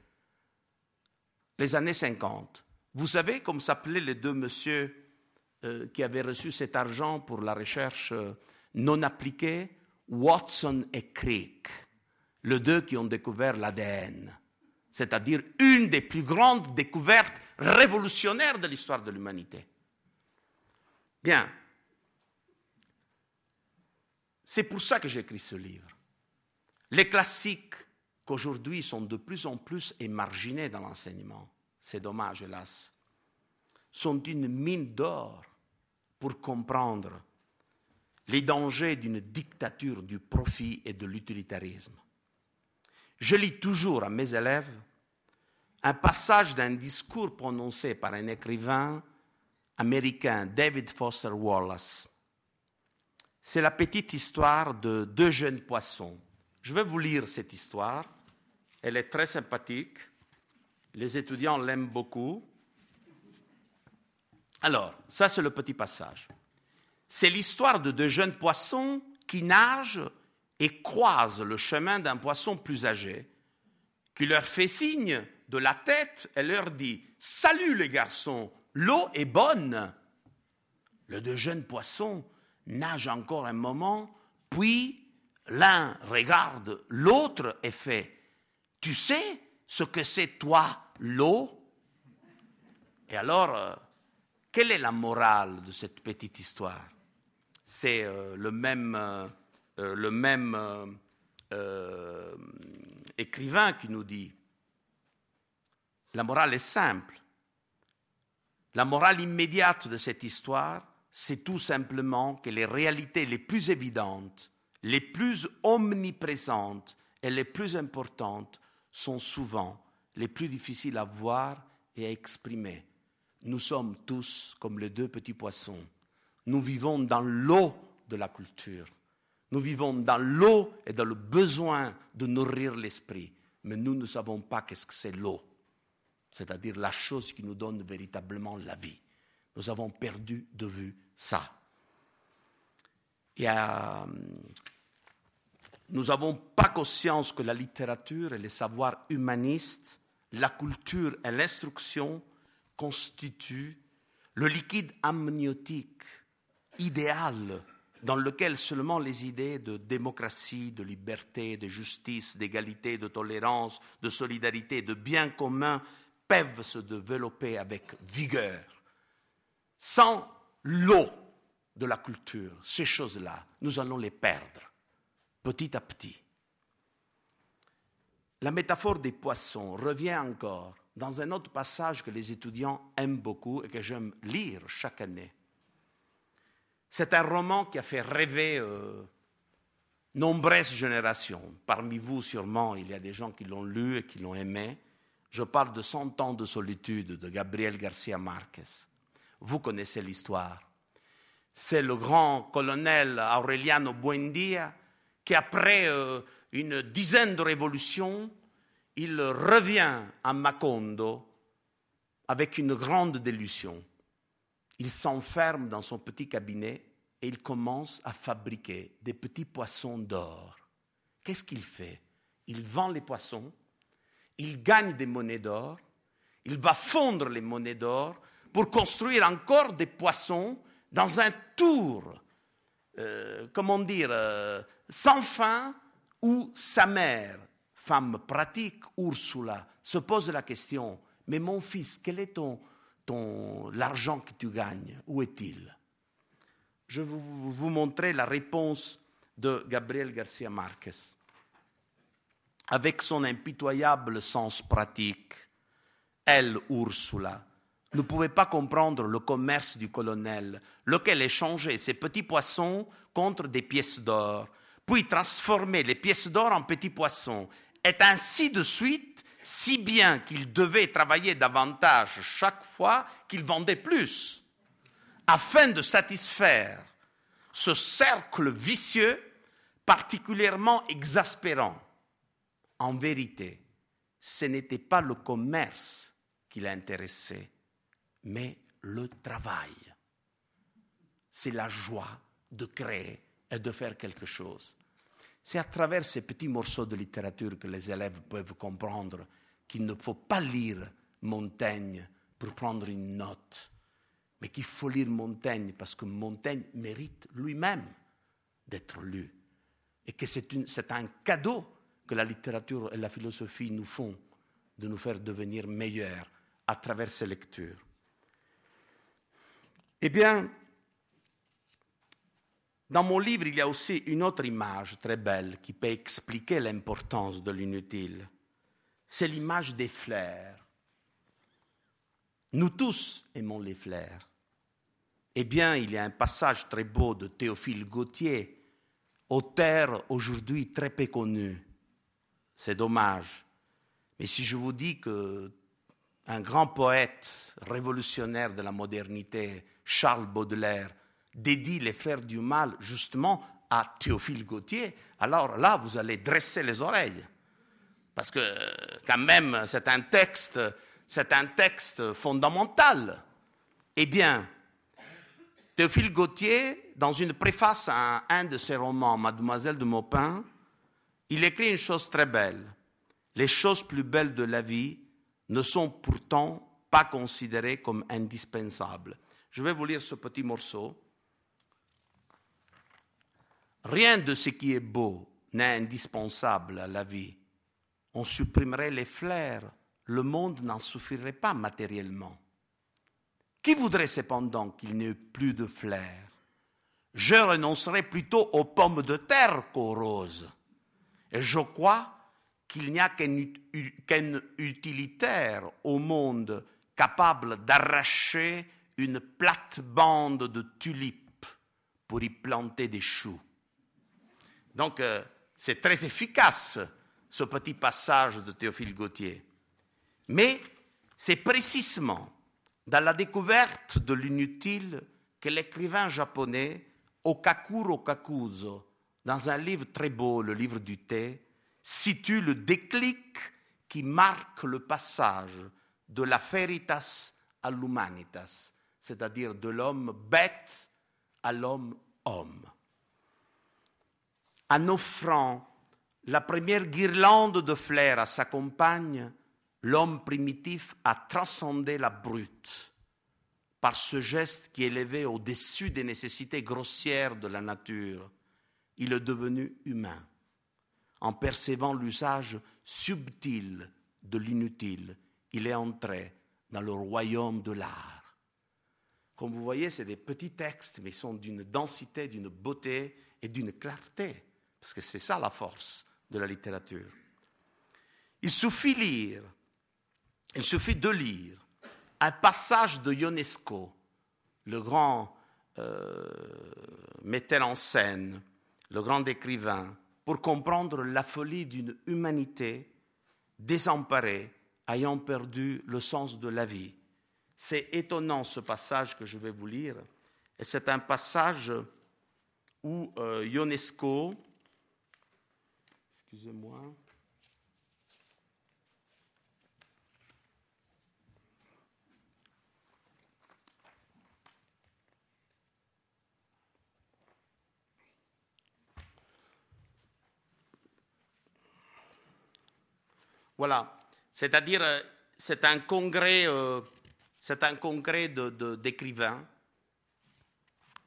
les années 50. Vous savez comme s'appelaient les deux messieurs qui avaient reçu cet argent pour la recherche non appliquée? Watson et Crick, les deux qui ont découvert l'ADN c'est-à-dire une des plus grandes découvertes révolutionnaires de l'histoire de l'humanité. Bien, c'est pour ça que j'ai écrit ce livre. Les classiques qu'aujourd'hui sont de plus en plus émarginés dans l'enseignement, c'est dommage hélas, sont une mine d'or pour comprendre les dangers d'une dictature du profit et de l'utilitarisme. Je lis toujours à mes élèves un passage d'un discours prononcé par un écrivain américain, David Foster Wallace. c'est la petite histoire de deux jeunes poissons. Je vais vous lire cette histoire. Elle est très sympathique. Les étudiants l'aiment beaucoup. Alors, ça c'est le petit passage. C'est l'histoire de deux jeunes poissons qui nagent et croisent le chemin d'un poisson plus âgé, qui leur fait signe de la tête et leur dit Salut les garçons, l'eau est bonne. Les deux jeunes poissons nagent encore un moment, puis l'un regarde l'autre et fait Tu sais ce que c'est toi, l'eau? Et alors, euh, quelle est la morale de cette petite histoire? C'est euh, le même, euh, le même écrivain qui nous dit La morale est simple. La morale immédiate de cette histoire, c'est tout simplement que les réalités les plus évidentes, les plus omniprésentes et les plus importantes sont souvent les plus difficiles à voir et à exprimer. Nous sommes tous comme les deux petits poissons. Nous vivons dans l'eau de la culture. Nous vivons dans l'eau et dans le besoin de nourrir l'esprit. Mais nous ne savons pas qu'est-ce que c'est l'eau, c'est-à-dire la chose qui nous donne véritablement la vie. Nous avons perdu de vue ça. Et, nous n'avons pas conscience que la littérature et les savoirs humanistes, la culture et l'instruction constituent le liquide amniotique idéal dans lequel seulement les idées de démocratie, de liberté, de justice, d'égalité, de tolérance, de solidarité, de bien commun peuvent se développer avec vigueur. Sans l'eau de la culture, ces choses-là, nous allons les perdre petit à petit. La métaphore des poissons revient encore dans un autre passage que les étudiants aiment beaucoup et que j'aime lire chaque année. C'est un roman qui a fait rêver euh, nombreuses générations. Parmi vous, sûrement, il y a des gens qui l'ont lu et qui l'ont aimé. Je parle de Cent ans de solitude de Gabriel Garcia Marquez. Vous connaissez l'histoire. C'est le grand colonel Aureliano Buendia qui, après euh, une dizaine de révolutions, il revient à Macondo avec une grande délusion. Il s'enferme dans son petit cabinet et il commence à fabriquer des petits poissons d'or. Qu'est-ce qu'il fait? Il vend les poissons, il gagne des monnaies d'or, il va fondre les monnaies d'or pour construire encore des poissons dans un tour, euh, comment dire, euh, sans fin, où sa mère, femme pratique, Ursula, se pose la question, mais mon fils, quel est ton, ton l'argent que tu gagnes? Où est-il? Je vais vous, vous montrer la réponse de Gabriel Garcia Marquez. Avec son impitoyable sens pratique, elle, Ursula, ne pouvait pas comprendre le commerce du colonel, lequel échangeait ses petits poissons contre des pièces d'or, puis transformait les pièces d'or en petits poissons, et ainsi de suite, si bien qu'il devait travailler davantage chaque fois qu'il vendait plus, afin de satisfaire ce cercle vicieux particulièrement exaspérant. En vérité, ce n'était pas le commerce qui l'intéressait, mais le travail. C'est la joie de créer et de faire quelque chose. C'est à travers ces petits morceaux de littérature que les élèves peuvent comprendre qu'il ne faut pas lire Montaigne pour prendre une note, mais qu'il faut lire Montaigne parce que Montaigne mérite lui-même d'être lu. Et que c'est un cadeau que la littérature et la philosophie nous font de nous faire devenir meilleurs à travers ces lectures. Eh bien, dans mon livre, il y a aussi une autre image très belle qui peut expliquer l'importance de l'inutile. C'est l'image des fleurs. Nous tous aimons les fleurs. Eh bien, il y a un passage très beau de Théophile Gautier, auteur aujourd'hui très peu connu. C'est dommage. Mais si je vous dis que un grand poète révolutionnaire de la modernité, Charles Baudelaire, dédie les fleurs du mal justement à Théophile Gautier, alors là, vous allez dresser les oreilles. Parce que quand même, c'est un texte, c'est un texte fondamental. Eh bien, Théophile Gautier, dans une préface à un de ses romans, Mademoiselle de Maupin, il écrit une chose très belle. Les choses plus belles de la vie ne sont pourtant pas considérées comme indispensables. Je vais vous lire ce petit morceau. Rien de ce qui est beau n'est indispensable à la vie. On supprimerait les fleurs, le monde n'en souffrirait pas matériellement. Qui voudrait cependant qu'il n'y ait plus de fleurs? Je renoncerais plutôt aux pommes de terre qu'aux roses. Et je crois qu'il n'y a qu'un utilitaire au monde capable d'arracher une plate-bande de tulipes pour y planter des choux. Donc, euh, c'est très efficace, ce petit passage de Théophile Gautier. Mais c'est précisément dans la découverte de l'inutile que l'écrivain japonais Okakuro Kakuzo, dans un livre très beau, le livre du thé, situe le déclic qui marque le passage de la feritas à l'humanitas, c'est-à-dire de l'homme bête à l'homme homme. En offrant la première guirlande de fleurs à sa compagne, l'homme primitif a transcendé la brute par ce geste qui élevait au-dessus des nécessités grossières de la nature. Il est devenu humain en percevant l'usage subtil de l'inutile. Il est entré dans le royaume de l'art. Comme vous voyez, c'est des petits textes, mais ils sont d'une densité, d'une beauté et d'une clarté, parce que c'est ça la force de la littérature. Il suffit lire, il suffit de lire un passage de Ionesco, le grand euh, metteur en scène, le grand écrivain, pour comprendre la folie d'une humanité désemparée, ayant perdu le sens de la vie. C'est étonnant ce passage que je vais vous lire, et c'est un passage où euh, Ionesco, excusez-moi, Voilà. C'est-à-dire, euh, c'est un congrès, euh, c'est un congrès d'écrivains,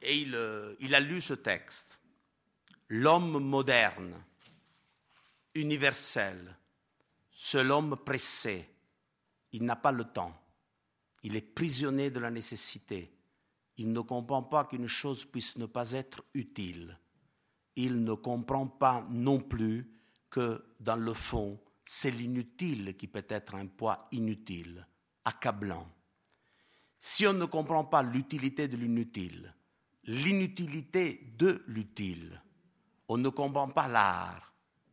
et il, euh, il a lu ce texte. L'homme moderne, universel, seul homme pressé, il n'a pas le temps, il est prisonnier de la nécessité, il ne comprend pas qu'une chose puisse ne pas être utile, il ne comprend pas non plus que dans le fond, c'est l'inutile qui peut être un poids inutile, accablant. Si on ne comprend pas l'utilité de l'inutile, l'inutilité de l'utile, on ne comprend pas l'art.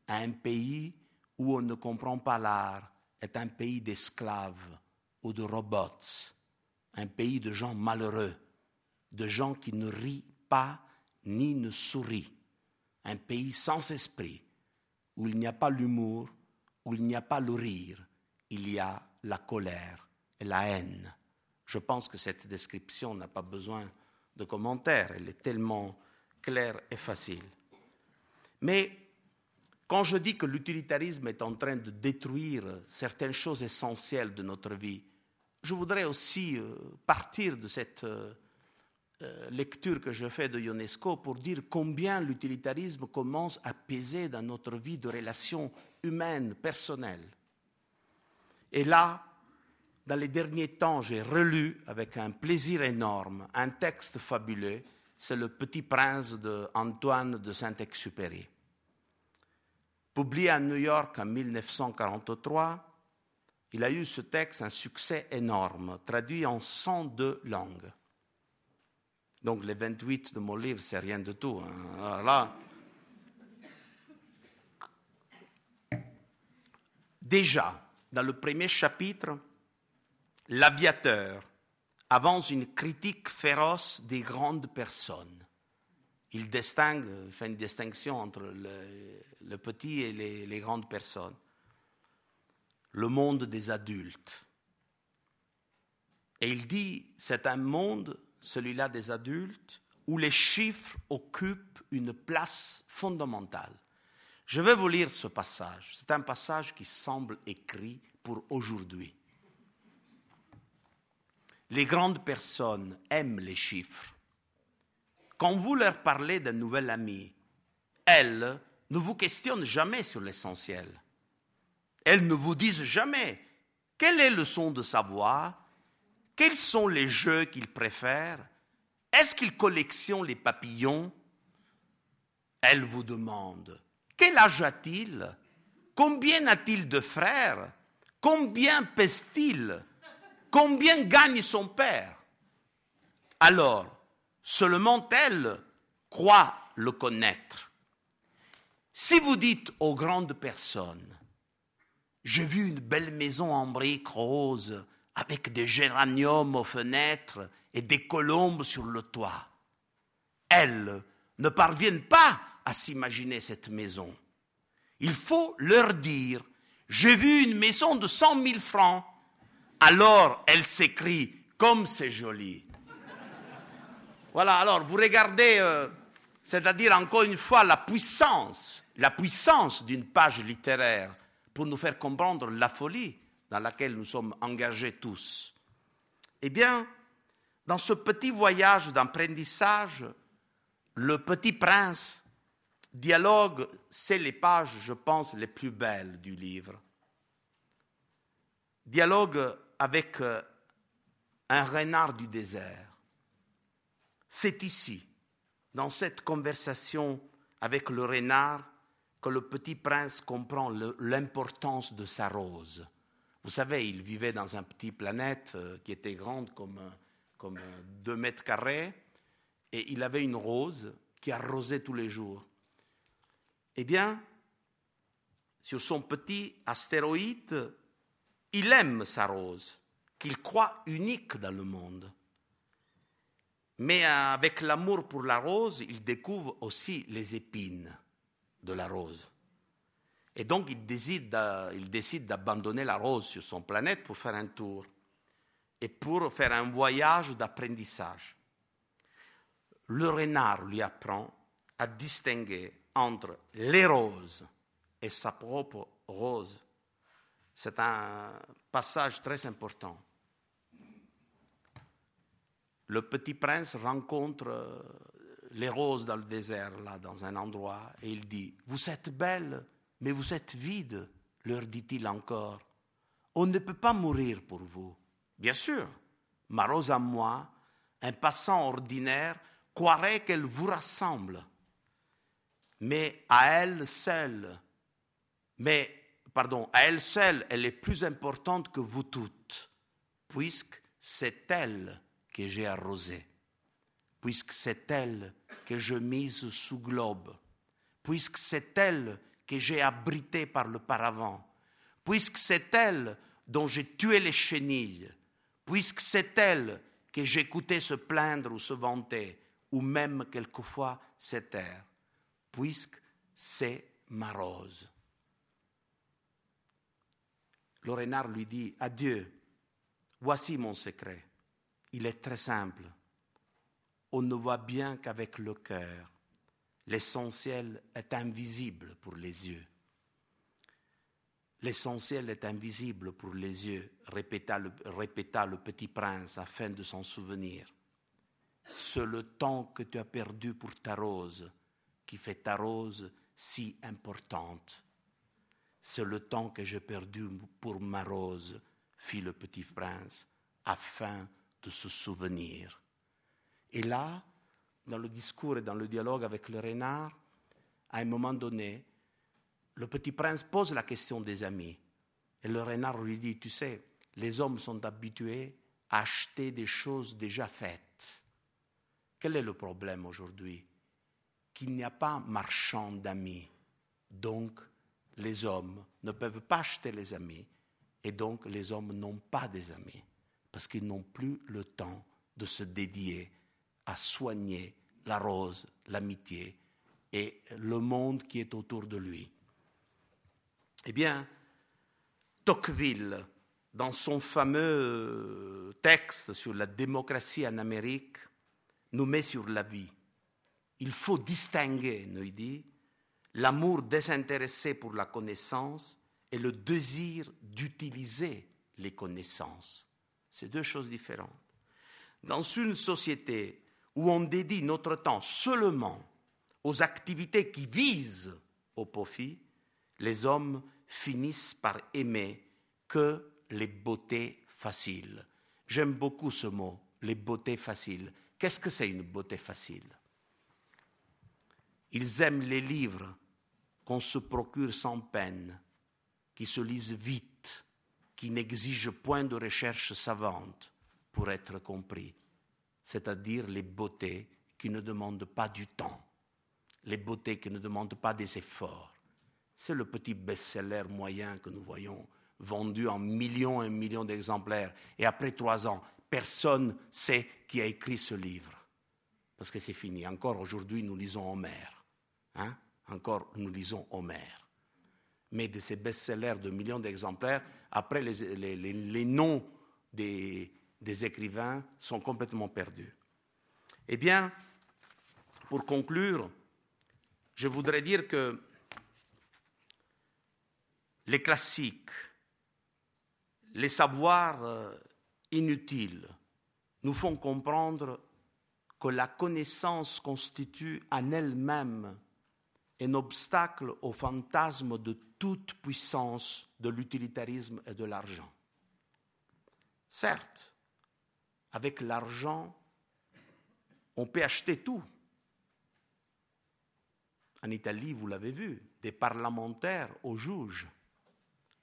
Un pays où on ne comprend pas l'art est un pays d'esclaves ou de robots, un pays de gens malheureux, de gens qui ne rient pas ni ne sourient, un pays sans esprit, où il n'y a pas l'humour, où il n'y a pas le rire, il y a la colère et la haine. Je pense que cette description n'a pas besoin de commentaires, elle est tellement claire et facile. Mais quand je dis que l'utilitarisme est en train de détruire certaines choses essentielles de notre vie, je voudrais aussi euh, partir de cette euh, euh, lecture que je fais de Ionesco pour dire combien l'utilitarisme commence à peser dans notre vie de relations humaines, personnelles. Et là, dans les derniers temps, j'ai relu avec un plaisir énorme un texte fabuleux, c'est Le Petit Prince d'Antoine de Saint-Exupéry. Publié à New York en 1943, il a eu ce texte un succès énorme, traduit en 102 langues. Donc les 28 de mon livre, c'est rien du tout. Hein. Déjà, dans le premier chapitre, l'aviateur, avance une critique féroce des grandes personnes. Il distingue, fait une distinction entre le, petit et les grandes personnes. Le monde des adultes. Et il dit, c'est un monde, celui-là des adultes, où les chiffres occupent une place fondamentale. Je vais vous lire ce passage. C'est un passage qui semble écrit pour aujourd'hui. Les grandes personnes aiment les chiffres. Quand vous leur parlez d'un nouvel ami, elles ne vous questionnent jamais sur l'essentiel. Elles ne vous disent jamais quel est le son de sa voix, quels sont les jeux qu'il préfère, est-ce qu'il collectionne les papillons. Elles vous demandent quel âge a-t-il? Combien a-t-il de frères? Combien pèse-t-il? Combien gagne son père? Alors, seulement elle croit le connaître. Si vous dites aux grandes personnes, j'ai vu une belle maison en briques roses avec des géraniums aux fenêtres et des colombes sur le toit, elles ne parviennent pas à s'imaginer cette maison. Il faut leur dire, j'ai vu une maison de cent mille francs. Alors elles s'écrient, comme c'est joli. Voilà, alors vous regardez, euh, c'est-à-dire encore une fois la puissance, la puissance d'une page littéraire pour nous faire comprendre la folie dans laquelle nous sommes engagés tous. Eh bien, dans ce petit voyage d'apprentissage, le petit prince dialogue, c'est les pages, je pense, les plus belles du livre. Dialogue avec euh, un renard du désert. C'est ici, dans cette conversation avec le renard, que le petit prince comprend l'importance de sa rose. Vous savez, il vivait dans une petite planète euh, qui était grande comme, comme deux mètres carrés, et il avait une rose qui arrosait tous les jours. Eh bien, sur son petit astéroïde, il aime sa rose, qu'il croit unique dans le monde. Mais avec l'amour pour la rose, il découvre aussi les épines de la rose. Et donc il décide, d'abandonner la rose sur son planète pour faire un tour et pour faire un voyage d'apprentissage. Le renard lui apprend à distinguer entre les roses et sa propre rose. C'est un passage très important. Le petit prince rencontre euh, les roses dans le désert, là, dans un endroit, et il dit, Vous êtes belles, mais vous êtes vides, leur dit-il encore. On ne peut pas mourir pour vous. Bien sûr, ma rose à moi, un passant ordinaire, croirait qu'elle vous rassemble mais à elle seule, mais, pardon, à elle seule, elle est plus importante que vous toutes, puisque c'est elle que j'ai arrosée, puisque c'est elle que je mise sous globe, puisque c'est elle que j'ai abritée par le paravent, puisque c'est elle dont j'ai tué les chenilles, puisque c'est elle que j'écoutais se plaindre ou se vanter, ou même quelquefois se taire puisque c'est ma rose. Le renard lui dit, adieu, voici mon secret. Il est très simple. On ne voit bien qu'avec le cœur. L'essentiel est invisible pour les yeux. L'essentiel est invisible pour les yeux, répéta le, répéta le petit prince afin de s'en souvenir. C'est le temps que tu as perdu pour ta rose qui fait ta rose si importante. C'est le temps que j'ai perdu pour ma rose, fit le petit prince, afin de se souvenir. Et là, dans le discours et dans le dialogue avec le renard, à un moment donné, le petit prince pose la question des amis. Et le renard lui dit, tu sais, les hommes sont habitués à acheter des choses déjà faites. Quel est le problème aujourd'hui? Qu'il n'y a pas marchand d'amis. Donc, les hommes ne peuvent pas acheter les amis, et donc les hommes n'ont pas des amis. Parce qu'ils n'ont plus le temps de se dédier à soigner la rose, l'amitié et le monde qui est autour de lui. Eh bien, Tocqueville, dans son fameux texte sur la démocratie en Amérique, nous met sur la vie. Il faut distinguer, nous dit, l'amour désintéressé pour la connaissance et le désir d'utiliser les connaissances. C'est deux choses différentes. Dans une société où on dédie notre temps seulement aux activités qui visent au profit, les hommes finissent par aimer que les beautés faciles. J'aime beaucoup ce mot, les beautés faciles. Qu'est-ce que c'est une beauté facile? Ils aiment les livres qu'on se procure sans peine, qui se lisent vite, qui n'exigent point de recherche savante pour être compris, c'est-à-dire les beautés qui ne demandent pas du temps, les beautés qui ne demandent pas des efforts. C'est le petit best-seller moyen que nous voyons vendu en millions et millions d'exemplaires. Et après trois ans, personne ne sait qui a écrit ce livre. Parce que c'est fini. Encore aujourd'hui, nous lisons Homère. Hein? Encore, nous lisons Homère. Mais de ces best-sellers de millions d'exemplaires, après, les, noms des, des écrivains sont complètement perdus. Eh bien, pour conclure, je voudrais dire que les classiques, les savoirs euh, inutiles nous font comprendre que la connaissance constitue en elle-même un obstacle au fantasme de toute puissance de l'utilitarisme et de l'argent. Certes, avec l'argent, on peut acheter tout. En Italie, vous l'avez vu, des parlementaires aux juges,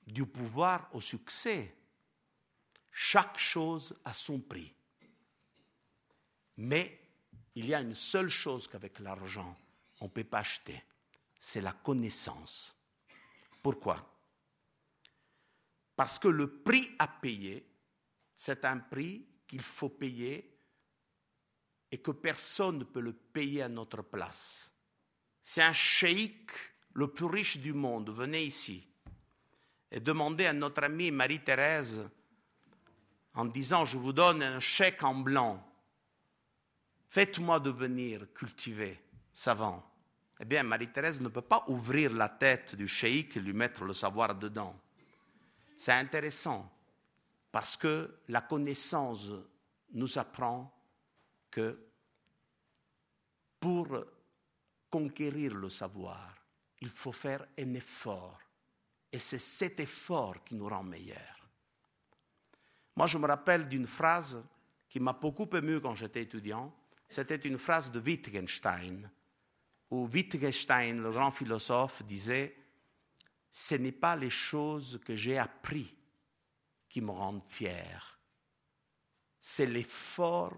du pouvoir au succès. Chaque chose a son prix. Mais il y a une seule chose qu'avec l'argent, on ne peut pas acheter, c'est la connaissance. Pourquoi? Parce que le prix à payer, c'est un prix qu'il faut payer et que personne ne peut le payer à notre place. Si un cheikh, le plus riche du monde, venait ici et demandait à notre amie Marie-Thérèse, en disant, je vous donne un chèque en blanc, faites-moi devenir cultivé, savant. Eh bien, Marie-Thérèse ne peut pas ouvrir la tête du cheikh et lui mettre le savoir dedans. C'est intéressant parce que la connaissance nous apprend que pour conquérir le savoir, il faut faire un effort. Et c'est cet effort qui nous rend meilleurs. Moi, je me rappelle d'une phrase qui m'a beaucoup ému quand j'étais étudiant. C'était une phrase de Wittgenstein, où Wittgenstein, le grand philosophe, disait Ce n'est pas les choses que j'ai apprises qui me rendent fier, c'est l'effort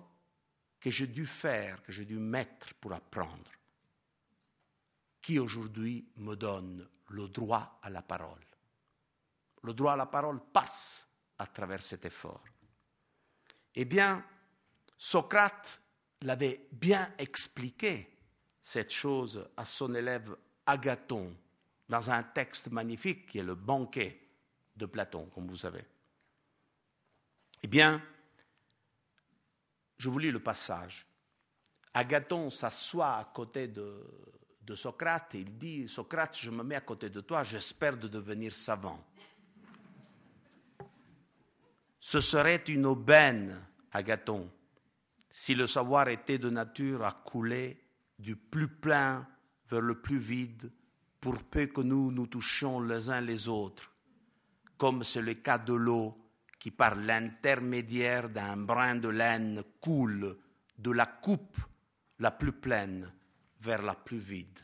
que j'ai dû faire, que j'ai dû mettre pour apprendre, qui aujourd'hui me donne le droit à la parole. Le droit à la parole passe à travers cet effort. Eh bien, Socrate l'avait bien expliqué, cette chose, à son élève Agathon, dans un texte magnifique qui est le banquet de Platon, comme vous savez. Eh bien, je vous lis le passage. Agathon s'assoit à côté de, Socrate et il dit, Socrate, je me mets à côté de toi, j'espère de devenir savant. Ce serait une aubaine, Agathon, si le savoir était de nature à couler du plus plein vers le plus vide, pour peu que nous nous touchions les uns les autres, comme c'est le cas de l'eau qui par l'intermédiaire d'un brin de laine coule de la coupe la plus pleine vers la plus vide.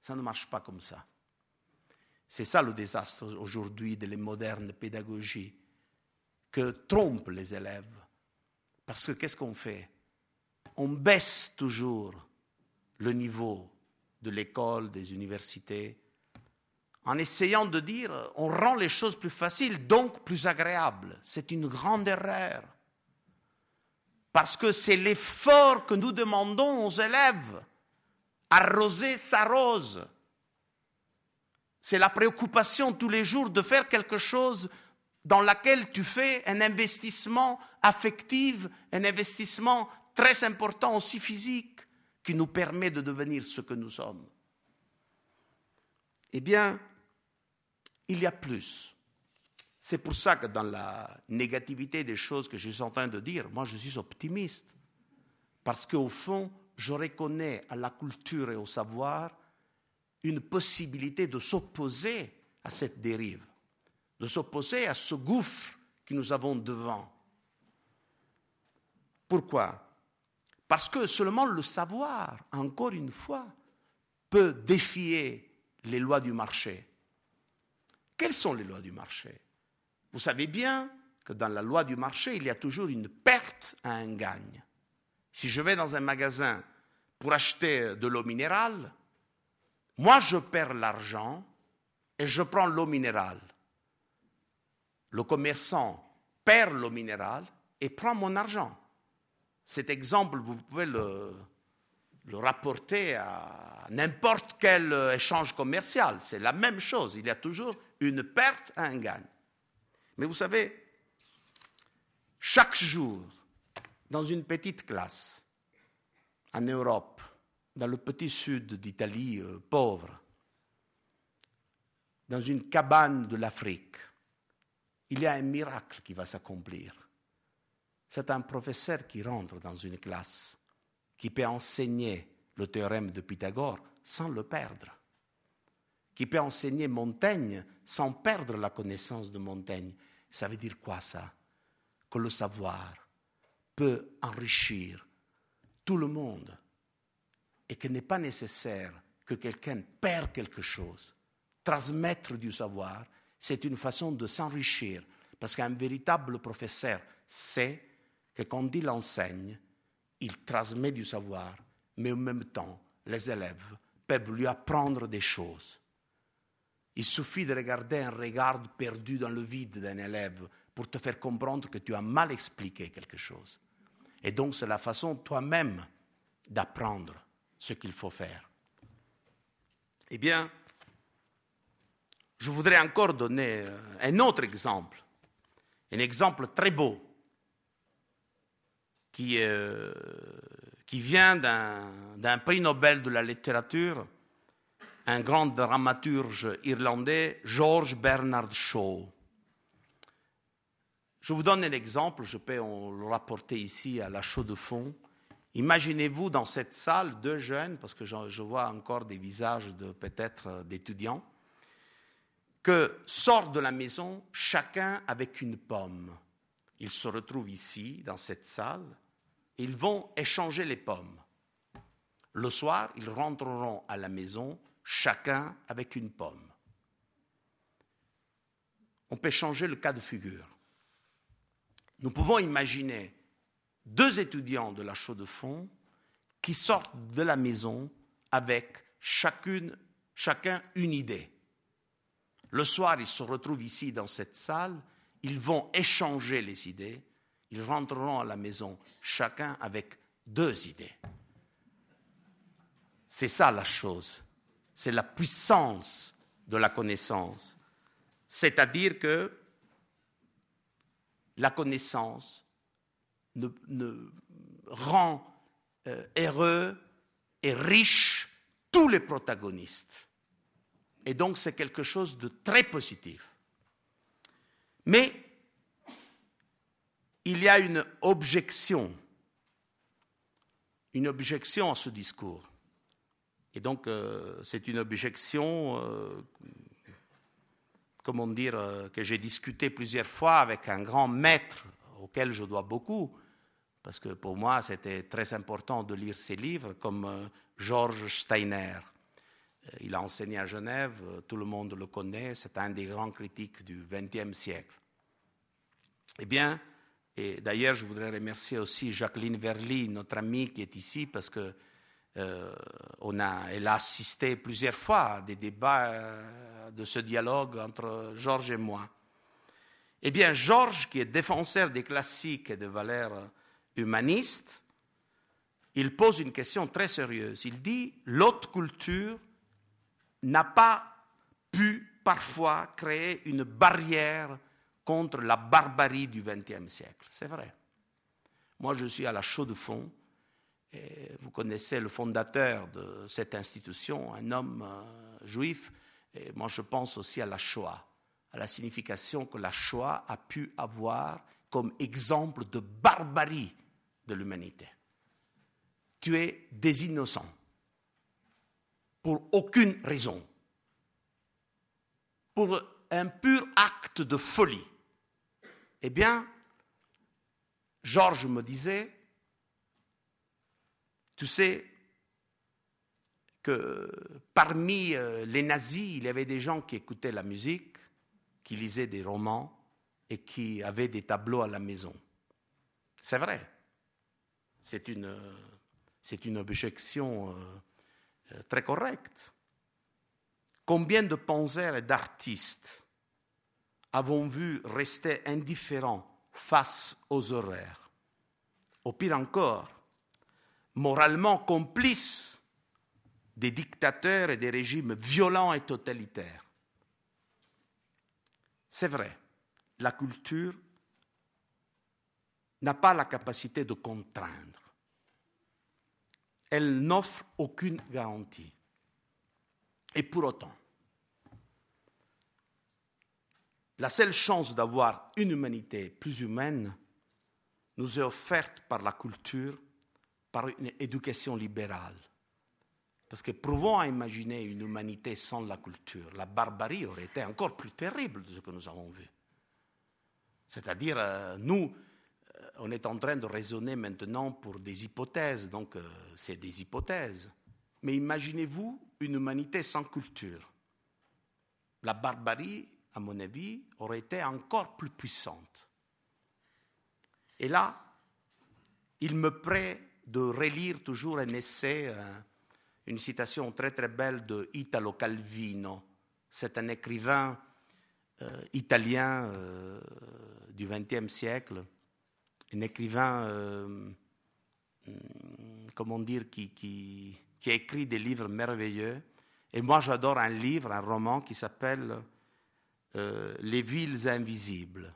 Ça ne marche pas comme ça. C'est ça le désastre aujourd'hui de les modernes pédagogies que trompent les élèves. Parce que qu'est-ce qu'on fait? On baisse toujours le niveau de l'école, des universités, en essayant de dire on rend les choses plus faciles, donc plus agréables. C'est une grande erreur. Parce que c'est l'effort que nous demandons aux élèves. Arroser s'arrose. C'est la préoccupation tous les jours de faire quelque chose dans laquelle tu fais un investissement affectif, un investissement très important aussi physique qui nous permet de devenir ce que nous sommes. Eh bien, il y a plus. C'est pour ça que dans la négativité des choses que je suis en train de dire, moi je suis optimiste. Parce qu'au fond, je reconnais à la culture et au savoir une possibilité de s'opposer à cette dérive, de s'opposer à ce gouffre que nous avons devant. Pourquoi? Parce que seulement le savoir, encore une fois, peut défier les lois du marché. Quelles sont les lois du marché? Vous savez bien que dans la loi du marché, il y a toujours une perte à un gagne. Si je vais dans un magasin pour acheter de l'eau minérale, moi je perds l'argent et je prends l'eau minérale. Le commerçant perd l'eau minérale et prend mon argent. Cet exemple, vous pouvez le, rapporter à n'importe quel échange commercial. C'est la même chose. Il y a toujours une perte à un gain. Mais vous savez, chaque jour, dans une petite classe, en Europe, dans le petit sud d'Italie euh, pauvre, dans une cabane de l'Afrique, il y a un miracle qui va s'accomplir. C'est un professeur qui rentre dans une classe qui peut enseigner le théorème de Pythagore sans le perdre, qui peut enseigner Montaigne sans perdre la connaissance de Montaigne. Ça veut dire quoi ça? Que le savoir peut enrichir tout le monde et qu'il n'est pas nécessaire que quelqu'un perde quelque chose. Transmettre du savoir, c'est une façon de s'enrichir, parce qu'un véritable professeur sait que quand il enseigne, il transmet du savoir, mais en même temps, les élèves peuvent lui apprendre des choses. Il suffit de regarder un regard perdu dans le vide d'un élève pour te faire comprendre que tu as mal expliqué quelque chose. Et donc c'est la façon toi-même d'apprendre ce qu'il faut faire. Eh bien, je voudrais encore donner un autre exemple, un exemple très beau qui, euh, qui vient d'un prix Nobel de la littérature, un grand dramaturge irlandais, George Bernard Shaw. Je vous donne un exemple, je peux le rapporter ici à la chaux de fond. Imaginez-vous dans cette salle deux jeunes, parce que je, je vois encore des visages de peut-être d'étudiants, que sortent de la maison chacun avec une pomme. Ils se retrouvent ici, dans cette salle, ils vont échanger les pommes. Le soir, ils rentreront à la maison, chacun avec une pomme. On peut changer le cas de figure. Nous pouvons imaginer deux étudiants de la chaux de fond qui sortent de la maison avec chacune, chacun une idée. Le soir, ils se retrouvent ici dans cette salle, ils vont échanger les idées ils rentreront à la maison, chacun avec deux idées. C'est ça la chose. C'est la puissance de la connaissance. C'est-à-dire que la connaissance rend euh, heureux et riche tous les protagonistes. Et donc c'est quelque chose de très positif. Mais il y a une objection, une objection à ce discours. Et donc, euh, c'est une objection, euh, comment dire, euh, que j'ai discuté plusieurs fois avec un grand maître auquel je dois beaucoup, parce que pour moi, c'était très important de lire ses livres, comme Georges Steiner. Il a enseigné à Genève, tout le monde le connaît, c'est un des grands critiques du XXe siècle. Eh bien, et d'ailleurs, je voudrais remercier aussi Jacqueline Verly, notre amie qui est ici, parce que euh, on a, elle a assisté plusieurs fois à des débats euh, de ce dialogue entre Georges et moi. Eh bien, Georges, qui est défenseur des classiques et des valeurs humanistes, il pose une question très sérieuse. Il dit, l'autre culture n'a pas pu parfois créer une barrière contre la barbarie du XXe siècle. C'est vrai. Moi, je suis à la chaux de fond. Vous connaissez le fondateur de cette institution, un homme euh, juif. Moi, je pense aussi à la Shoah, à la signification que la Shoah a pu avoir comme exemple de barbarie de l'humanité. Tuer des innocents pour aucune raison, pour un pur acte de folie. Eh bien, Georges me disait, tu sais que parmi euh, les nazis, il y avait des gens qui écoutaient la musique, qui lisaient des romans et qui avaient des tableaux à la maison. C'est vrai. C'est une, c'est une objection euh, euh, très correcte. Combien de penseurs et d'artistes avons vu rester indifférents face aux horreurs Au pire encore, moralement complices des dictateurs et des régimes violents et totalitaires. C'est vrai, la culture n'a pas la capacité de contraindre. Elle n'offre aucune garantie. Et pour autant, la seule chance d'avoir une humanité plus humaine nous est offerte par la culture, par une éducation libérale. Parce que prouvons à imaginer une humanité sans la culture. La barbarie aurait été encore plus terrible de ce que nous avons vu. C'est-à-dire, euh, nous, euh, on est en train de raisonner maintenant pour des hypothèses, donc euh, c'est des hypothèses. Mais imaginez-vous une humanité sans culture. La barbarie, à mon avis, aurait été encore plus puissante. Et là, il me plaît de relire toujours un essai, euh, une citation très très belle de Italo Calvino. C'est un écrivain euh, italien euh, du XXe siècle, un écrivain, comment dire, qui qui a écrit des livres merveilleux. Et moi, j'adore un livre, un roman qui s'appelle euh, Les villes invisibles.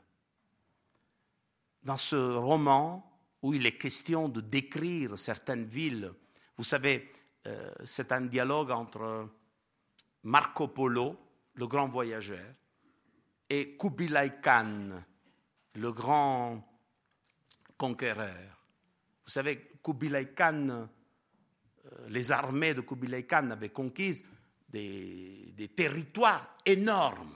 Dans ce roman, où il est question de décrire certaines villes, vous savez, euh, c'est un dialogue entre Marco Polo, le grand voyageur, et Kubilai Khan, le grand conquéreur. Vous savez, Kubilai Khan euh, les armées de Kubilai Khan avaient conquis des, territoires énormes.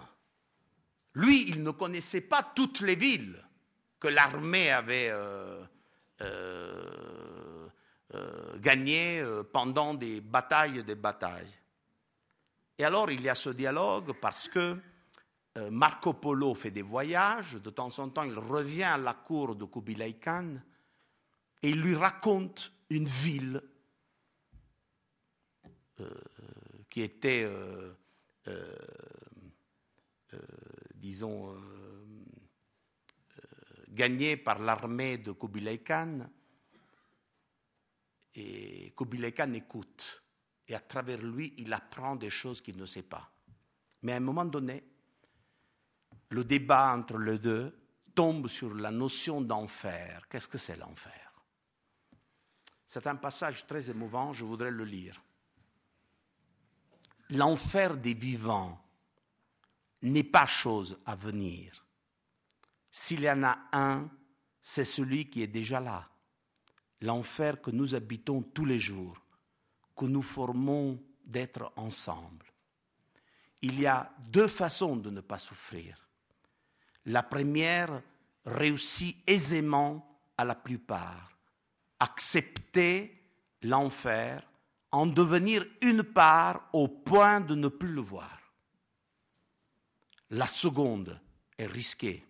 Lui, il ne connaissait pas toutes les villes que l'armée avait euh, euh, gagnées pendant des batailles des batailles. Et alors, il y a ce dialogue parce que Marco Polo fait des voyages, de temps en temps, il revient à la cour de Kubilai Khan et il lui raconte une ville euh, qui était, euh, euh, disons, gagné par l'armée de Kubilai Khan. Et Kubilai Khan écoute. Et à travers lui, il apprend des choses qu'il ne sait pas. Mais à un moment donné, le débat entre les deux tombe sur la notion d'enfer. Qu'est-ce que c'est l'enfer? C'est un passage très émouvant, je voudrais le lire l'enfer des vivants n'est pas chose à venir. S'il y en a un, c'est celui qui est déjà là. L'enfer que nous habitons tous les jours, que nous formons d'être ensemble. Il y a deux façons de ne pas souffrir. La première réussit aisément à la plupart. Accepter l'enfer en devenir une part au point de ne plus le voir. La seconde est risquée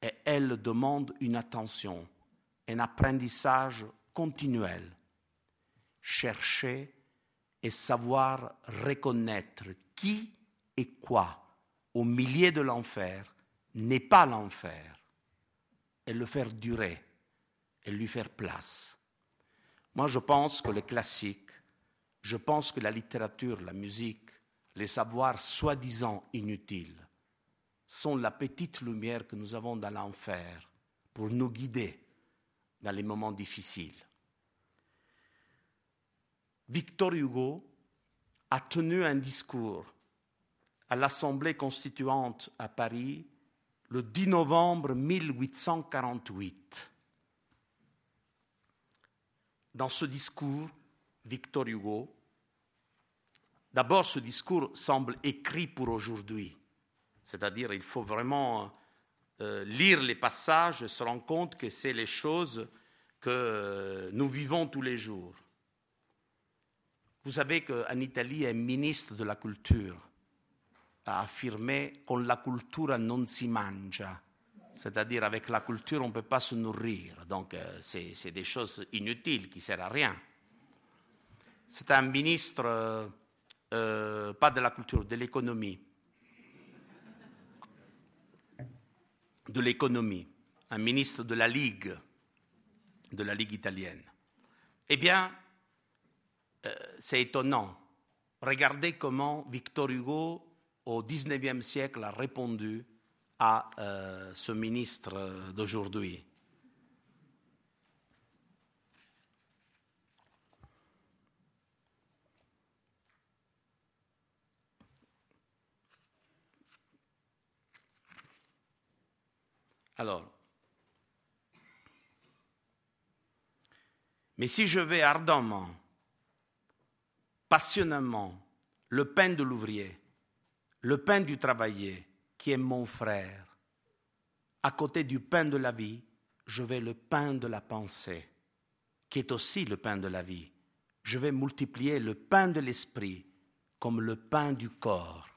et elle demande une attention, un apprentissage continuel. Chercher et savoir reconnaître qui et quoi, au milieu de l'enfer, n'est pas l'enfer, et le faire durer, et lui faire place. Moi, je pense que les classiques, je pense que la littérature, la musique, les savoirs soi-disant inutiles, sont la petite lumière que nous avons dans l'enfer pour nous guider dans les moments difficiles. Victor Hugo a tenu un discours à l'Assemblée constituante à Paris le 10 novembre 1848. Dans ce discours, Victor Hugo, d'abord ce discours semble écrit pour aujourd'hui, c'est-à-dire il faut vraiment euh, lire les passages et se rendre compte que c'est les choses que nous vivons tous les jours. Vous savez qu'en Italie, un ministre de la Culture a affirmé con la cultura non si mangia, c'est-à-dire avec la culture on ne peut pas se nourrir, donc euh, c'est des choses inutiles qui ne servent à rien. C'est un ministre, euh, euh, pas de la culture, de l'économie. De l'économie, un ministre de la Ligue, de la Ligue italienne. Eh bien, c'est étonnant. Regardez comment Victor Hugo, au XIXe siècle, a répondu à euh, ce ministre d'aujourd'hui. Alors, mais si je vais ardemment passionnément le pain de l'ouvrier, le pain du travaillé, qui est mon frère. À côté du pain de la vie, je vais le pain de la pensée, qui est aussi le pain de la vie. Je vais multiplier le pain de l'esprit comme le pain du corps.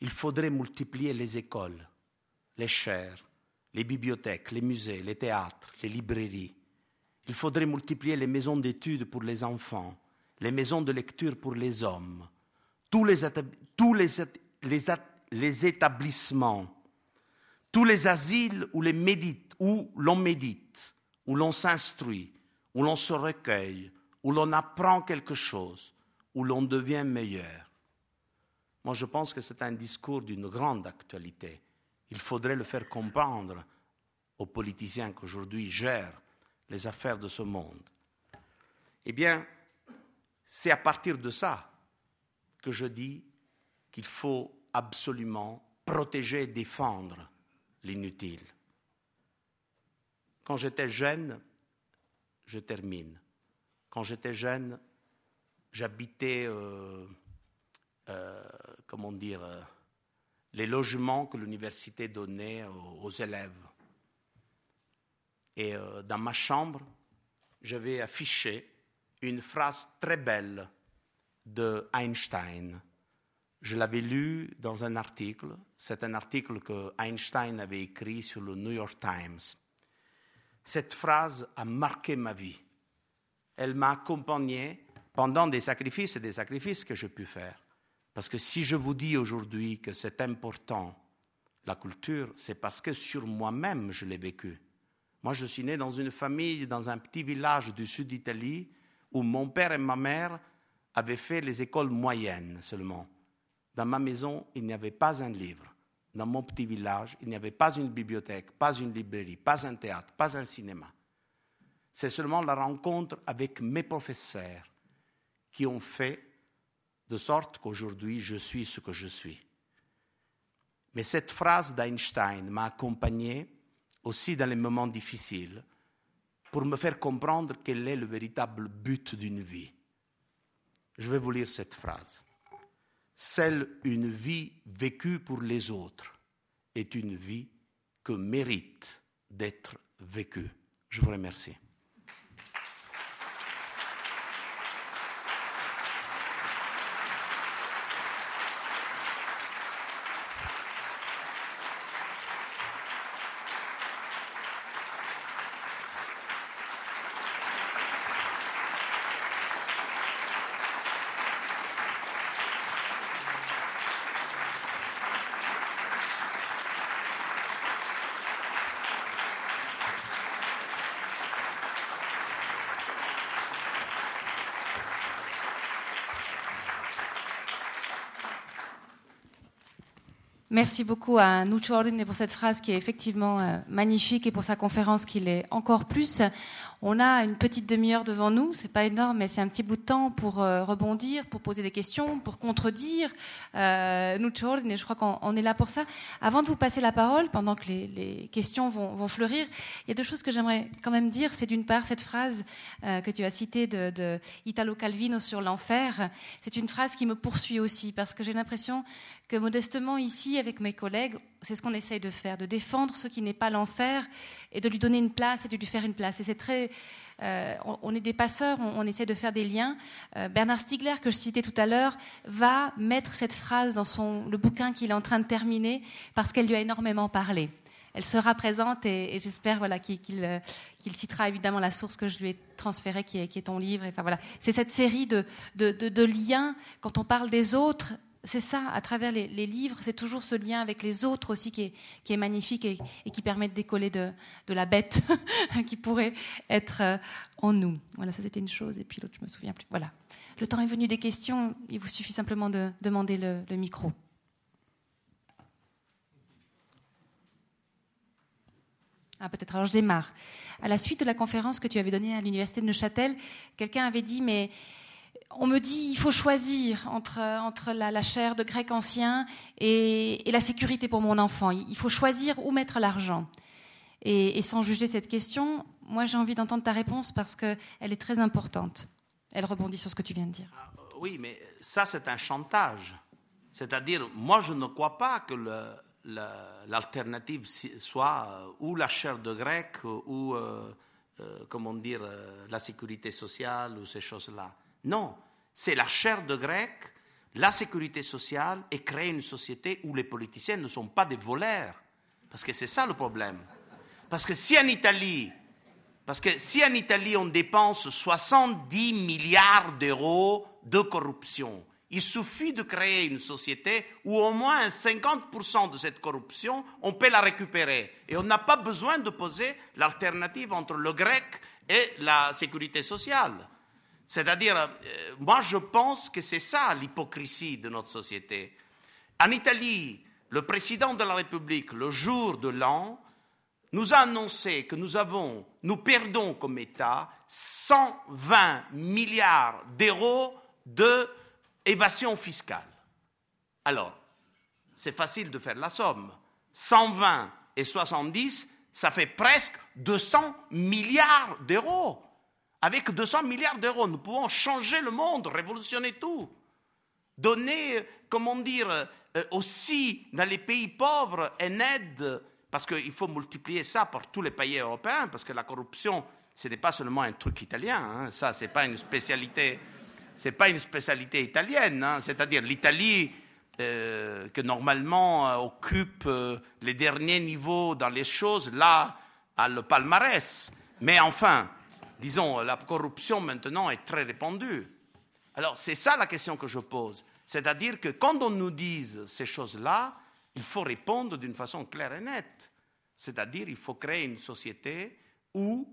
Il faudrait multiplier les écoles, les chaires, les bibliothèques, les musées, les théâtres, les librairies. Il faudrait multiplier les maisons d'études pour les enfants, les maisons de lecture pour les hommes, tous les, établissements, tous les asiles médite, où l'on médite, où l'on s'instruit, où l'on se recueille, où l'on apprend quelque chose, où l'on devient meilleur. Moi, je pense que c'est un discours d'une grande actualité. Il faudrait le faire comprendre aux politiciens qui aujourd'hui gèrent les affaires de ce monde. Eh bien, c'est à partir de ça que je dis qu'il faut absolument protéger et défendre l'inutile. Quand j'étais jeune, je termine, quand j'étais jeune, j'habitais, euh, euh, comment dire, euh, les logements que l'université donnait aux élèves. Et dans ma chambre, j'avais affiché une phrase très belle de Einstein. Je l'avais lu dans un article. C'est un article que Einstein avait écrit sur le New York Times. Cette phrase a marqué ma vie. Elle m'a accompagné pendant des sacrifices et des sacrifices que j'ai pu faire. Parce que si je vous dis aujourd'hui que c'est important, la culture, c'est parce que sur moi-même je l'ai vécu. Moi, je suis né dans une famille, dans un petit village du sud d'Italie, où mon père et ma mère avaient fait les écoles moyennes seulement. Dans ma maison, il n'y avait pas un livre. Dans mon petit village, il n'y avait pas une bibliothèque, pas une librairie, pas un théâtre, pas un cinéma. C'est seulement la rencontre avec mes professeurs qui ont fait de sorte qu'aujourd'hui je suis ce que je suis. Mais cette phrase d'Einstein m'a accompagné aussi dans les moments difficiles pour me faire comprendre quel est le véritable but d'une vie. Je vais vous lire cette phrase. Seule une vie vécue pour les autres est une vie que mérite d'être vécue. Je vous remercie. Merci beaucoup à Nucho Ordine pour cette phrase qui est effectivement euh, magnifique et pour sa conférence qui l'est encore plus. On a une petite demi-heure devant nous, c'est pas énorme, mais c'est un petit bout de temps pour euh, rebondir, pour poser des questions, pour contredire. Euh, Nucho Ordine, je crois qu'on est là pour ça. Avant de vous passer la parole, pendant que les, questions vont, fleurir, il y a deux choses que j'aimerais quand même dire. C'est d'une part cette phrase euh, que tu as citée de, de Italo Calvino sur l'enfer. C'est une phrase qui me poursuit aussi parce que j'ai l'impression que modestement ici, avec mes collègues, c'est ce qu'on essaye de faire, de défendre ce qui n'est pas l'enfer et de lui donner une place et de lui faire une place. Et c'est très, euh, on, est des passeurs, on, essaie de faire des liens. Euh, Bernard Stiegler, que je citais tout à l'heure, va mettre cette phrase dans son, le bouquin qu'il est en train de terminer parce qu'elle lui a énormément parlé. Elle sera présente et, j'espère voilà, euh, qu'il citera évidemment la source que je lui ai transférée, qui est, qui est ton livre. Enfin, voilà. C'est cette série de, de, de liens, quand on parle des autres, c'est ça, à travers les, livres, c'est toujours ce lien avec les autres aussi qui est, magnifique et, qui permet de décoller de, la bête qui pourrait être euh, en nous. Voilà, ça c'était une chose, et puis l'autre, je me souviens plus. Voilà. Le temps est venu des questions, il vous suffit simplement de demander le, le micro. Ah, peut-être. Alors, je démarre. À la suite de la conférence que tu avais donnée à l'université de Neuchâtel, quelqu'un avait dit, mais on me dit il faut choisir entre, entre la, chair de grec ancien et, la sécurité pour mon enfant. Il faut choisir où mettre l'argent. Et, sans juger cette question, moi j'ai envie d'entendre ta réponse parce qu'elle est très importante. Elle rebondit sur ce que tu viens de dire. Ah, oui, mais ça c'est un chantage. C'est-à-dire, moi je ne crois pas que l'alternative soit euh, ou la chair de grec ou, euh, euh, comment dire, la sécurité sociale ou ces choses-là. Non, c'est la chair de grec, la sécurité sociale et créer une société où les politiciens ne sont pas des voleurs. Parce que c'est ça le problème. Parce que si en Italie, parce que si en Italie on dépense 70 milliards d'euros de corruption, il suffit de créer une société où au moins 50% de cette corruption, on peut la récupérer. Et on n'a pas besoin de poser l'alternative entre le grec et la sécurité sociale. C'est-à-dire, euh, moi je pense que c'est ça l'hypocrisie de notre société. En Italie, le président de la République, le jour de l'an, nous a annoncé que nous avons, nous perdons comme État 120 milliards d'euros d'évasion fiscale. Alors, c'est facile de faire la somme. 120 et 70, ça fait presque 200 milliards d'euros. Avec 200 milliards d'euros, nous pouvons changer le monde, révolutionner tout. Donner, comment dire, euh, aussi dans les pays pauvres une aide, parce qu'il faut multiplier ça par tous les pays européens, parce que la corruption, ce n'est pas seulement un truc italien, hein. ça, ce n'est pas une spécialité. C'est pas une spécialité italienne, hein. c'est-à-dire l'Italie euh, que normalement euh, occupe les derniers niveaux dans les choses, là, a le palmarès. Mais enfin, disons, la corruption maintenant est très répandue. Alors c'est ça la question que je pose. C'est-à-dire que quand on nous dise ces choses-là, il faut répondre d'une façon claire et nette. C'est-à-dire il faut créer une société où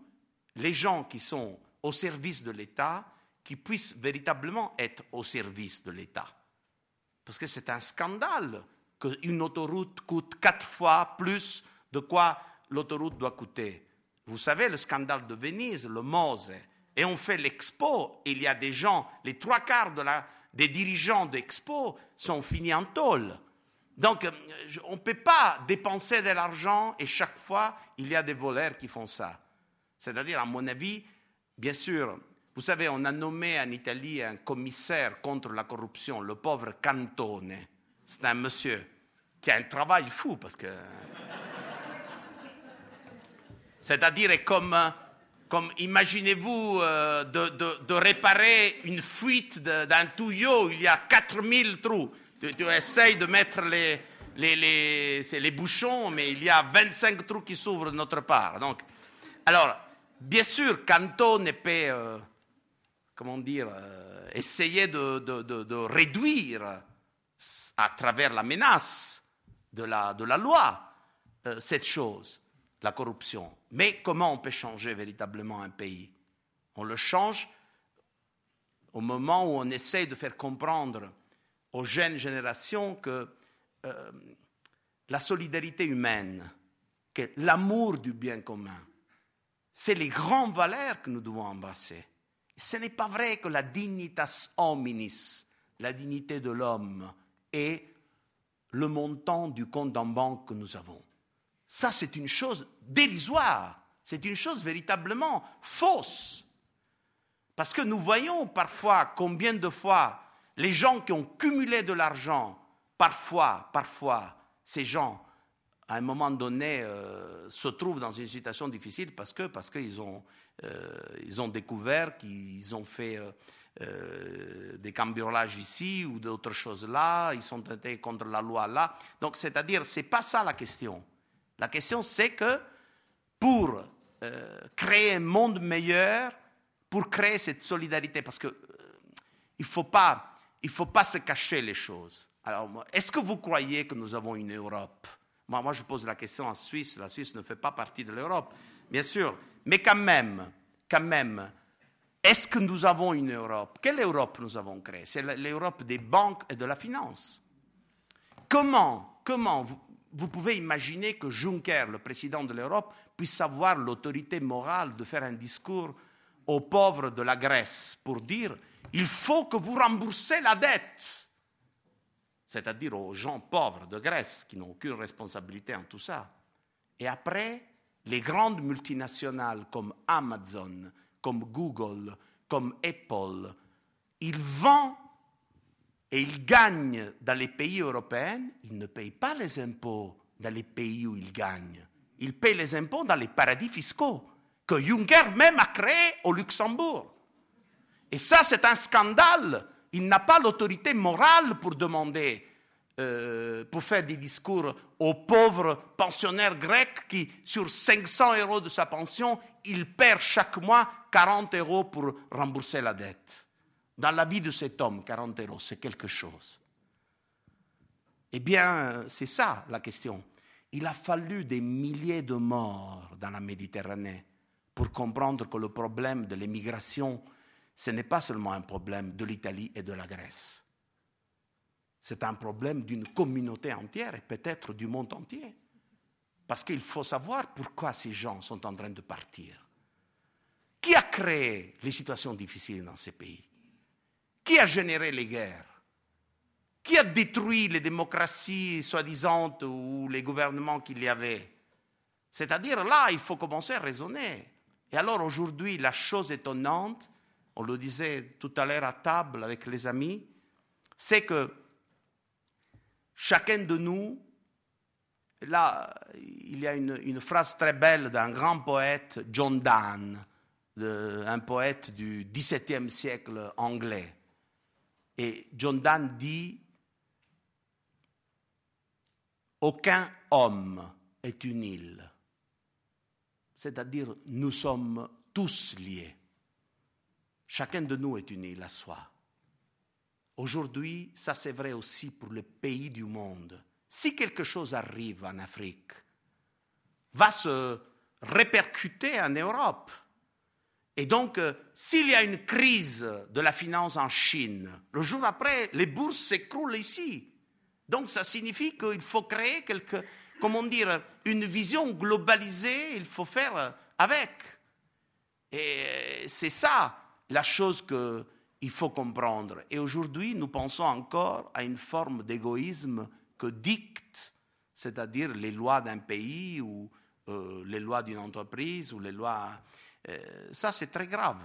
les gens qui sont au service de l'État, qui puissent véritablement être au service de l'État. Parce que c'est un scandale qu'une autoroute coûte quatre fois plus de quoi l'autoroute doit coûter. Vous savez, le scandale de Venise, le Mose, et on fait l'expo, il y a des gens, les trois quarts des dirigeants d'expo sont finis en tôle. Donc, euh, on ne peut pas dépenser de l'argent et chaque fois, il y a des voleurs qui font ça. C'est-à-dire, à mon avis, bien sûr, vous savez, on a nommé en Italie un commissaire contre la corruption, le pauvre Cantone. C'est un monsieur qui a un travail fou parce que c'est-à-dire comme, comme imaginez-vous euh, de, réparer une fuite d'un tuyau, il y a 4000 trous. Tu, essayes de mettre les, les, les, bouchons, mais il y a 25 trous qui s'ouvrent de notre part. Donc, alors, bien sûr, Canton peut, euh, comment dire, euh, essayer de, réduire à travers la menace de la loi cette chose la corruption. Mais comment on peut changer véritablement un pays? On le change au moment où on essaie de faire comprendre aux jeunes générations que euh, la solidarité humaine, que l'amour du bien commun, c'est les grandes valeurs que nous devons embrasser. Ce n'est pas vrai que la dignitas hominis, la dignité de l'homme, est le montant du compte en banque que nous avons. Ça, c'est une chose dérisoire, c'est une chose véritablement fausse. Parce que nous voyons parfois combien de fois les gens qui ont cumulé de l'argent, parfois, parfois, ces gens, à un moment donné, euh, se trouvent dans une situation difficile parce que parce qu'ils ont, euh, ils ont découvert qu'ils ont fait euh, des cambriolages ici ou d'autres choses là, ils sont été contre la loi là. Donc, c'est-à-dire, c'est pas ça la question. La question, c'est que pour créer un monde meilleur, pour créer cette solidarité, parce que il faut pas il ne faut pas se cacher les choses. Alors, est-ce que vous croyez que nous avons une Europe? Moi, moi, je pose la question en Suisse. La Suisse ne fait pas partie de l'Europe, bien sûr. Mais quand même, quand même, est-ce que nous avons une Europe? Quelle Europe nous avons créée? C'est l'Europe des banques et de la finance. Comment, comment vous, vous pouvez imaginer que Juncker, le président de l'Europe, puisse avoir l'autorité morale de faire un discours aux pauvres de la Grèce pour dire il faut que vous remboursez la dette. C'est-à-dire aux gens pauvres de Grèce qui n'ont aucune responsabilité en tout ça. Et après, les grandes multinationales comme Amazon, comme Google, comme Apple, ils vendent et ils gagnent dans les pays européens, ils ne payent pas les impôts dans les pays où ils gagnent. Ils payent les impôts dans les paradis fiscaux que Juncker même a créés au Luxembourg. Et ça, c'est un scandale. Il n'a pas l'autorité morale pour demander, euh, pour faire des discours aux pauvres pensionnaires grecs qui, sur 500 euros de sa pension, il perd chaque mois 40 euros pour rembourser la dette. Dans la vie de cet homme, 40 euros, c'est quelque chose. Eh bien, c'est ça la question. Il a fallu des milliers de morts dans la Méditerranée pour comprendre que le problème de l'immigration ce n'est pas seulement un problème de l'Italie et de la Grèce. C'est un problème d'une communauté entière et peut-être du monde entier. Parce qu'il faut savoir pourquoi ces gens sont en train de partir. Qui a créé les situations difficiles dans ces pays? Qui a généré les guerres? Qui a détruit les démocraties soi-disant ou les gouvernements qu'il y avait? C'est-à-dire là, il faut commencer à raisonner. Et alors aujourd'hui, la chose étonnante, on le disait tout à l'heure à table avec les amis, c'est que chacun de nous, là, il y a une, phrase très belle d'un grand poète, John Donne, un poète du XVIIe siècle anglais. Et John Donne dit, aucun homme est une île. C'est-à-dire, nous sommes tous liés. Chacun de nous est uni à soi. Aujourd'hui, ça c'est vrai aussi pour les pays du monde. Si quelque chose arrive en Afrique, va se répercuter en Europe. Et donc, euh, s'il y a une crise de la finance en Chine, le jour après, les bourses s'écroulent ici. Donc, ça signifie qu'il faut créer quelque, comment dire, une vision globalisée, il faut faire avec. Et c'est ça la chose qu'il faut comprendre. Et aujourd'hui, nous pensons encore à une forme d'égoïsme que dictent, c'est-à-dire les lois d'un pays ou euh, les lois d'une entreprise ou les lois. Euh, ça, c'est très grave.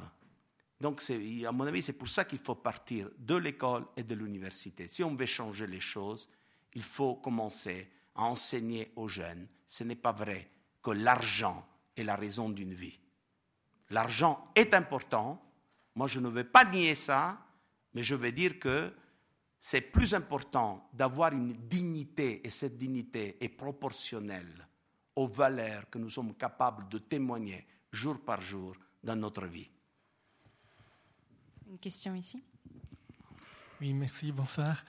Donc, à mon avis, c'est pour ça qu'il faut partir de l'école et de l'université. Si on veut changer les choses, il faut commencer à enseigner aux jeunes. Ce n'est pas vrai que l'argent est la raison d'une vie. L'argent est important, moi, je ne vais pas nier ça, mais je vais dire que c'est plus important d'avoir une dignité, et cette dignité est proportionnelle aux valeurs que nous sommes capables de témoigner jour par jour dans notre vie. Une question ici Oui, merci, bonsoir.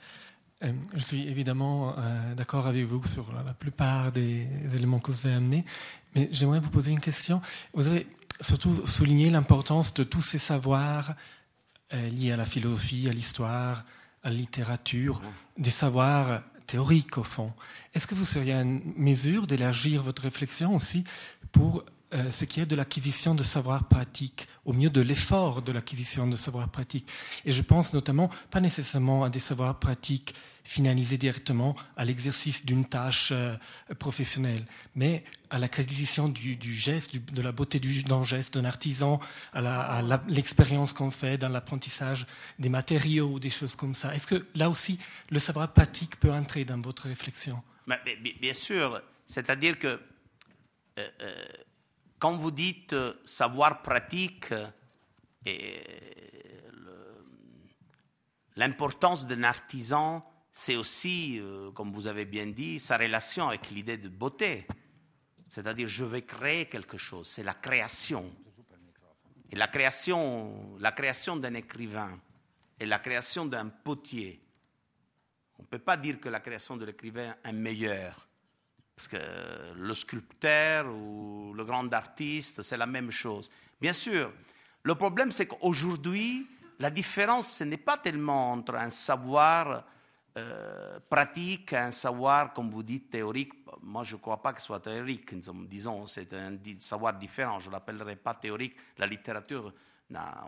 Euh, je suis évidemment euh, d'accord avec vous sur la, la, plupart des éléments que vous avez amenés, mais j'aimerais vous poser une question. Vous avez surtout souligner l'importance de tous ces savoirs euh, liés à la philosophie, à l'histoire, à la littérature, des savoirs théorique au fond. Est-ce que vous seriez en mesure d'élargir votre réflexion aussi pour euh, ce qui est de l'acquisition de savoir pratique, au mieux de l'effort de l'acquisition de savoir pratique. Et je pense notamment pas nécessairement à des savoirs pratiques finalisés directement à l'exercice d'une tâche euh, professionnelle, mais à l'acquisition du, geste, de la beauté du, d'un geste d'un artisan, à, l'expérience qu'on fait dans l'apprentissage des matériaux, ou des choses comme ça. Est-ce que là aussi, le savoir pratique peut entrer dans votre réflexion? Bien sûr, c'est-à-dire que euh, quand vous dites euh, savoir pratique, euh, l'importance d'un artisan, c'est aussi, euh, comme vous avez bien dit, sa relation avec l'idée de beauté. C'est-à-dire, je vais créer quelque chose, c'est la création. Et la création, la création d'un écrivain et la création d'un potier, on ne peut pas dire que la création de l'écrivain est meilleure. Parce que le sculpteur ou le grand artiste, c'est la même chose. Bien sûr, le problème, c'est qu'aujourd'hui, la différence, ce n'est pas tellement entre un savoir euh, pratique un savoir, comme vous dites, théorique. Moi, je ne crois pas que ce soit théorique. Disons, c'est un savoir différent. Je ne l'appellerai pas théorique. La littérature n'a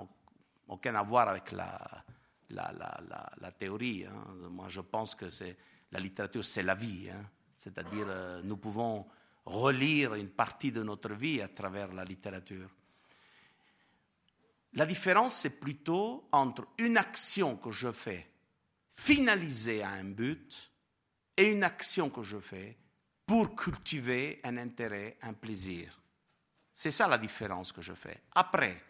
aucun à voir avec la théorie. Hein. Moi, je pense que la littérature, c'est la vie. Hein. C'est-à-dire, euh, nous pouvons relire une partie de notre vie à travers la littérature. La différence, c'est plutôt entre une action que je fais finalisée à un but et une action que je fais pour cultiver un intérêt, un plaisir. C'est ça la différence que je fais. Après,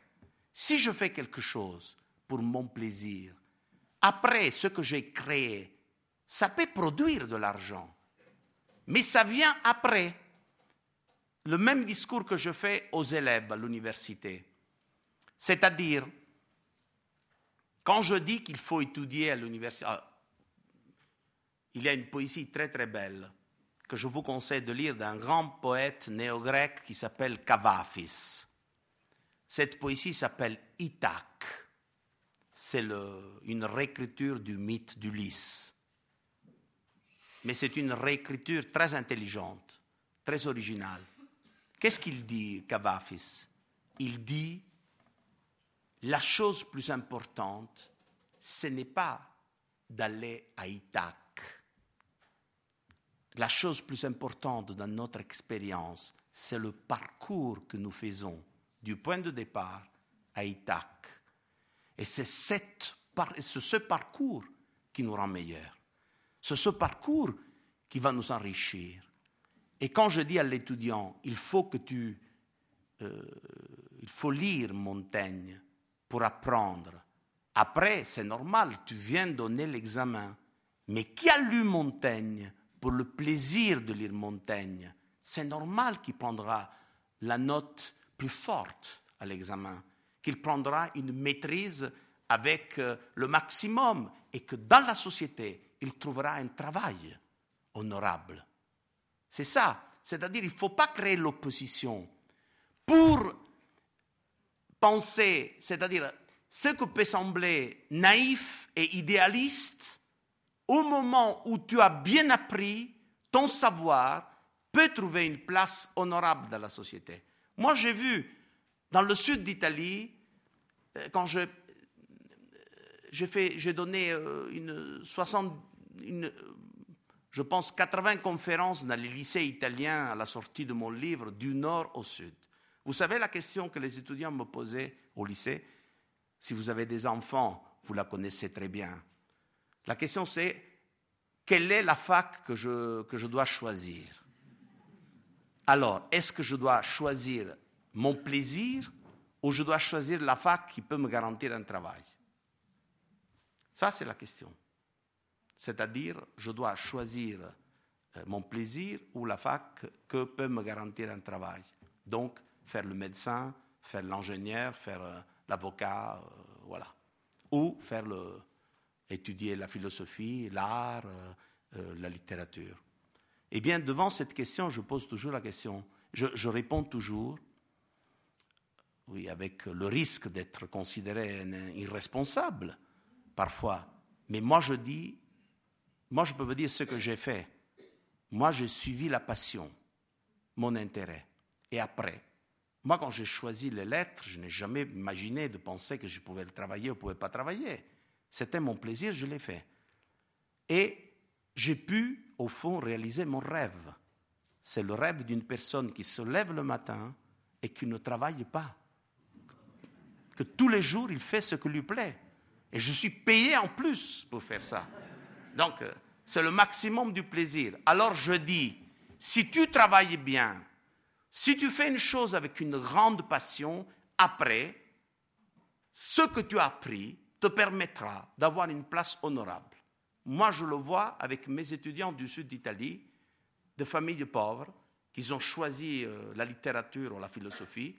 si je fais quelque chose pour mon plaisir, après ce que j'ai créé, ça peut produire de l'argent. Mais ça vient après. Le même discours que je fais aux élèves à l'université. C'est-à-dire, quand je dis qu'il faut étudier à l'université, ah, il y a une poésie très très belle que je vous conseille de lire d'un grand poète néo-grec qui s'appelle Cavafis. Cette poésie s'appelle Ithaque. C'est une réécriture du mythe d'Ulysse mais c'est une réécriture très intelligente, très originale. Qu'est-ce qu'il dit, Cavafis? Il dit la chose plus importante, ce n'est pas d'aller à Ithaque. La chose plus importante dans notre expérience, c'est le parcours que nous faisons du point de départ à Ithaque. Et c'est ce parcours qui nous rend meilleurs. C'est ce parcours qui va nous enrichir. Et quand je dis à l'étudiant, il faut que tu, euh, il faut lire Montaigne pour apprendre. Après, c'est normal, tu viens donner l'examen. Mais qui a lu Montaigne pour le plaisir de lire Montaigne? C'est normal qu'il prendra la note plus forte à l'examen, qu'il prendra une maîtrise avec euh, le maximum et que dans la société, il trouvera un travail honorable. C'est ça. C'est-à-dire, il ne faut pas créer l'opposition pour penser, c'est-à-dire, ce que peut sembler naïf et idéaliste, au moment où tu as bien appris, ton savoir peut trouver une place honorable dans la société. Moi, j'ai vu dans le sud d'Italie, euh, quand j'ai donné euh, une 60 je pense, 80 conférences dans les lycées italiens à la sortie de mon livre, du nord au sud. Vous savez la question que les étudiants me posaient au lycée? Si vous avez des enfants, vous la connaissez très bien. La question c'est quelle est la fac que je, que je dois choisir? Alors, est-ce que je dois choisir mon plaisir ou je dois choisir la fac qui peut me garantir un travail? Ça, c'est la question. C'est-à-dire, je dois choisir euh, mon plaisir ou la fac que peut me garantir un travail. Donc, faire le médecin, faire l'ingénieur, faire euh, l'avocat, euh, voilà. Ou faire le, étudier la philosophie, l'art, la littérature. Eh bien, devant cette question, je pose toujours la question. Je, je réponds toujours, oui, avec le risque d'être considéré irresponsable parfois. Mais moi, je dis, moi, je peux vous dire ce que j'ai fait. Moi, j'ai suivi la passion, mon intérêt. Et après, moi, quand j'ai choisi les lettres, je n'ai jamais imaginé de penser que je pouvais le travailler ou ne pouvais pas travailler. C'était mon plaisir, je l'ai fait. Et j'ai pu, au fond, réaliser mon rêve. C'est le rêve d'une personne qui se lève le matin et qui ne travaille pas. Que tous les jours, il fait ce qui lui plaît. Et je suis payé en plus pour faire ça. Donc, euh, c'est le maximum du plaisir. Alors je dis, si tu travailles bien, si tu fais une chose avec une grande passion, après, ce que tu as appris te permettra d'avoir une place honorable. Moi, je le vois avec mes étudiants du sud d'Italie, de familles pauvres, qui ont choisi euh, la littérature ou la philosophie.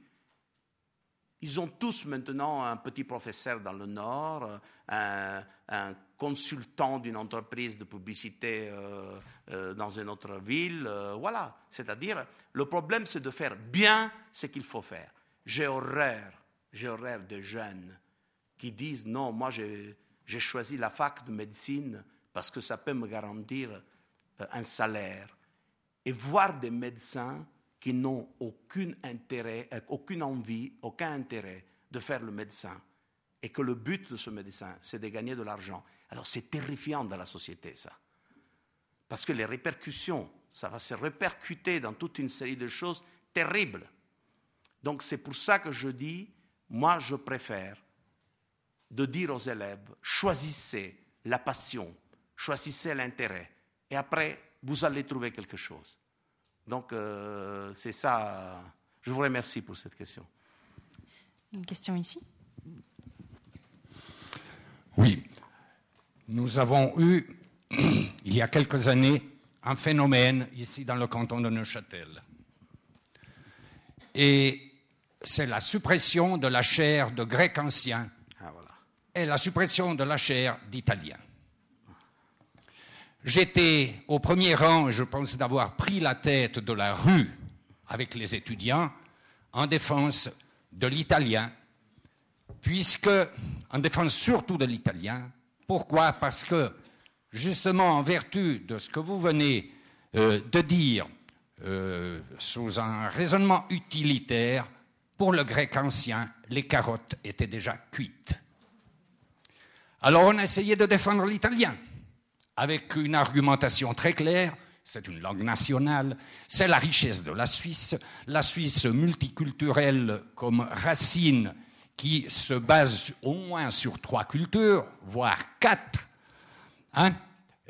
Ils ont tous maintenant un petit professeur dans le Nord, euh, un, consultant d'une entreprise de publicité euh, euh, dans une autre ville. Euh, voilà. C'est-à-dire, le problème, c'est de faire bien ce qu'il faut faire. J'ai horreur, j'ai horreur de jeunes qui disent non, moi j'ai choisi la fac de médecine parce que ça peut me garantir un salaire. Et voir des médecins qui n'ont aucun intérêt, aucune envie, aucun intérêt de faire le médecin et que le but de ce médecin, c'est de gagner de l'argent. Alors c'est terrifiant dans la société, ça. Parce que les répercussions, ça va se répercuter dans toute une série de choses terribles. Donc c'est pour ça que je dis, moi je préfère de dire aux élèves, choisissez la passion, choisissez l'intérêt, et après, vous allez trouver quelque chose. Donc euh, c'est ça. Je vous remercie pour cette question. Une question ici? Oui, nous avons eu, il y a quelques années, un phénomène ici dans le canton de Neuchâtel. Et c'est la suppression de la chaire de grec ancien ah, et la suppression de la chaire d'italien. J'étais au premier rang, je pense d'avoir pris la tête de la rue avec les étudiants en défense de l'italien puisque, en défense surtout de l'italien, pourquoi? Parce que, justement, en vertu de ce que vous venez euh, de dire, euh, sous un raisonnement utilitaire, pour le grec ancien, les carottes étaient déjà cuites. Alors on a essayé de défendre l'italien avec une argumentation très claire. C'est une langue nationale, c'est la richesse de la Suisse, la Suisse multiculturelle comme racine qui se base au moins sur trois cultures, voire quatre, hein,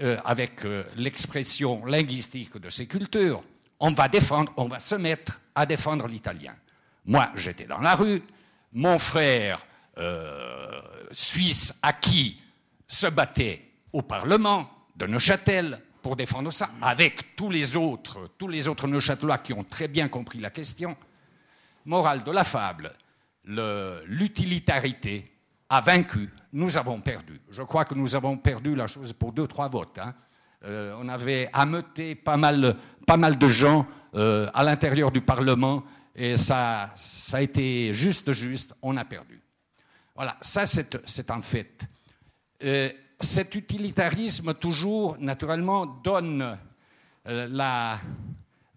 euh, avec euh, l'expression linguistique de ces cultures, on va défendre, on va se mettre à défendre l'italien. Moi, j'étais dans la rue, mon frère euh, suisse acquis se battait au Parlement de Neuchâtel pour défendre ça, avec tous les autres, tous les autres Neuchâtelois qui ont très bien compris la question. Morale de la fable, l'utilitarité a vaincu, nous avons perdu. Je crois que nous avons perdu la chose pour deux, trois votes. Hein. Euh, on avait ameuté pas mal, pas mal de gens euh, à l'intérieur du Parlement et ça, ça a été juste, juste, on a perdu. Voilà, ça c'est un fait. Euh, cet utilitarisme, toujours, naturellement, donne la,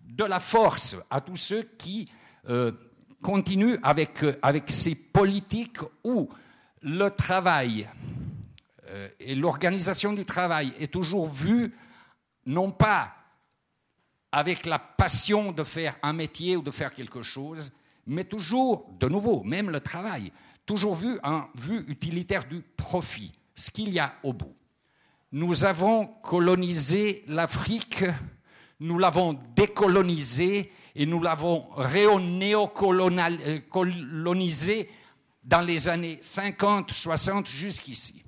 de la force à tous ceux qui continue avec, euh, avec ces politiques où le travail euh, et l'organisation du travail est toujours vue non pas avec la passion de faire un métier ou de faire quelque chose, mais toujours, de nouveau, même le travail, toujours vu en vue utilitaire du profit, ce qu'il y a au bout. Nous avons colonisé l'Afrique, nous l'avons décolonisée et nous l'avons néocolonisé dans les années 50, 60 jusqu'ici.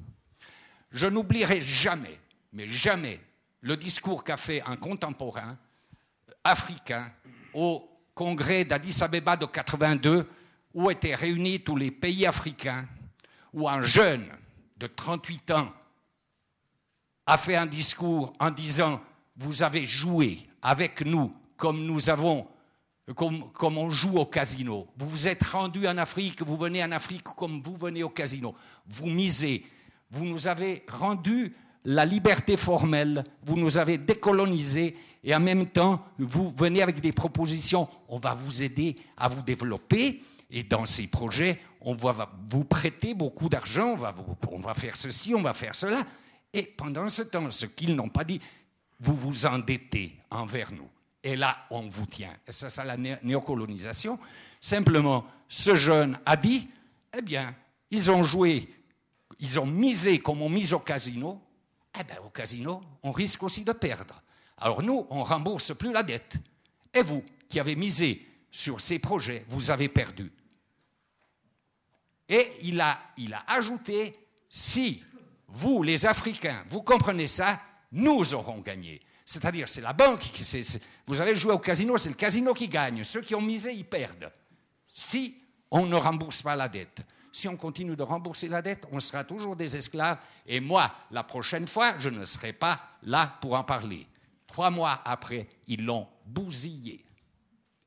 Je n'oublierai jamais, mais jamais, le discours qu'a fait un contemporain africain au congrès d'Addis Abeba de 82, où étaient réunis tous les pays africains, où un jeune de 38 ans a fait un discours en disant Vous avez joué avec nous comme nous avons comme, on joue au casino. Vous vous êtes rendu en Afrique, vous venez en Afrique comme vous venez au casino. Vous misez. Vous nous avez rendu la liberté formelle, vous nous avez décolonisés et en même temps, vous venez avec des propositions. On va vous aider à vous développer et dans ces projets, on va vous prêter beaucoup d'argent, on va, on va faire ceci, on va faire cela. Et pendant ce temps, ce qu'ils n'ont pas dit, vous vous endettez envers nous. Et là, on vous tient. Et ça, c'est la néocolonisation. Simplement, ce jeune a dit, eh bien, ils ont joué, ils ont misé comme on mise au casino. Eh bien, au casino, on risque aussi de perdre. Alors nous, on rembourse plus la dette. Et vous, qui avez misé sur ces projets, vous avez perdu. Et il a, il a ajouté, si vous, les Africains, vous comprenez ça, nous aurons gagné. C'est-à-dire, c'est la banque qui. vous avez joué au casino, c'est le casino qui gagne. Ceux qui ont misé, ils perdent. Si on ne rembourse pas la dette. Si on continue de rembourser la dette, on sera toujours des esclaves. Et moi, la prochaine fois, je ne serai pas là pour en parler. Trois mois après, ils l'ont bousillé.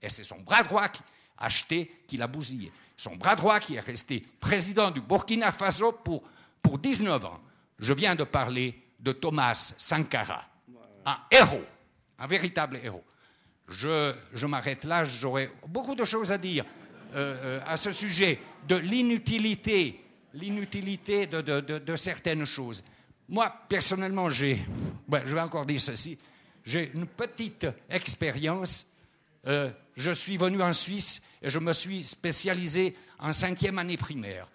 Et c'est son bras droit qui acheté qui l'a bousillé. Son bras droit qui est resté président du Burkina Faso pour, pour 19 ans. Je viens de parler de Thomas Sankara un héros, un véritable héros. Je, je m'arrête là, j'aurais beaucoup de choses à dire euh, euh, à ce sujet de l'inutilité, l'inutilité de, de, certaines choses. Moi, personnellement, j'ai, je vais encore dire ceci, j'ai une petite expérience. Euh, je suis venu en Suisse et je me suis spécialisé en cinquième année primaire.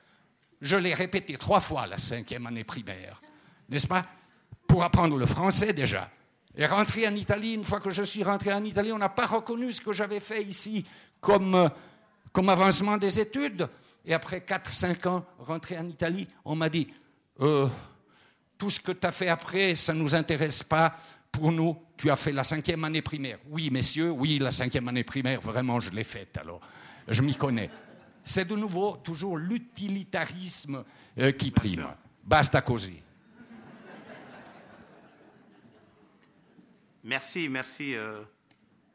Je l'ai répété trois fois la cinquième année primaire, n'est-ce pas? Pour apprendre le français déjà. Et rentrer en Italie, une fois que je suis rentré en Italie, on n'a pas reconnu ce que j'avais fait ici comme, comme avancement des études. Et après 4-5 ans, rentrer en Italie, on m'a dit euh, Tout ce que tu as fait après, ça ne nous intéresse pas. Pour nous, tu as fait la cinquième année primaire. Oui, messieurs, oui, la cinquième année primaire, vraiment, je l'ai faite, alors je m'y connais. C'est de nouveau toujours l'utilitarisme euh, qui prime. Basta così. Merci, merci. Euh,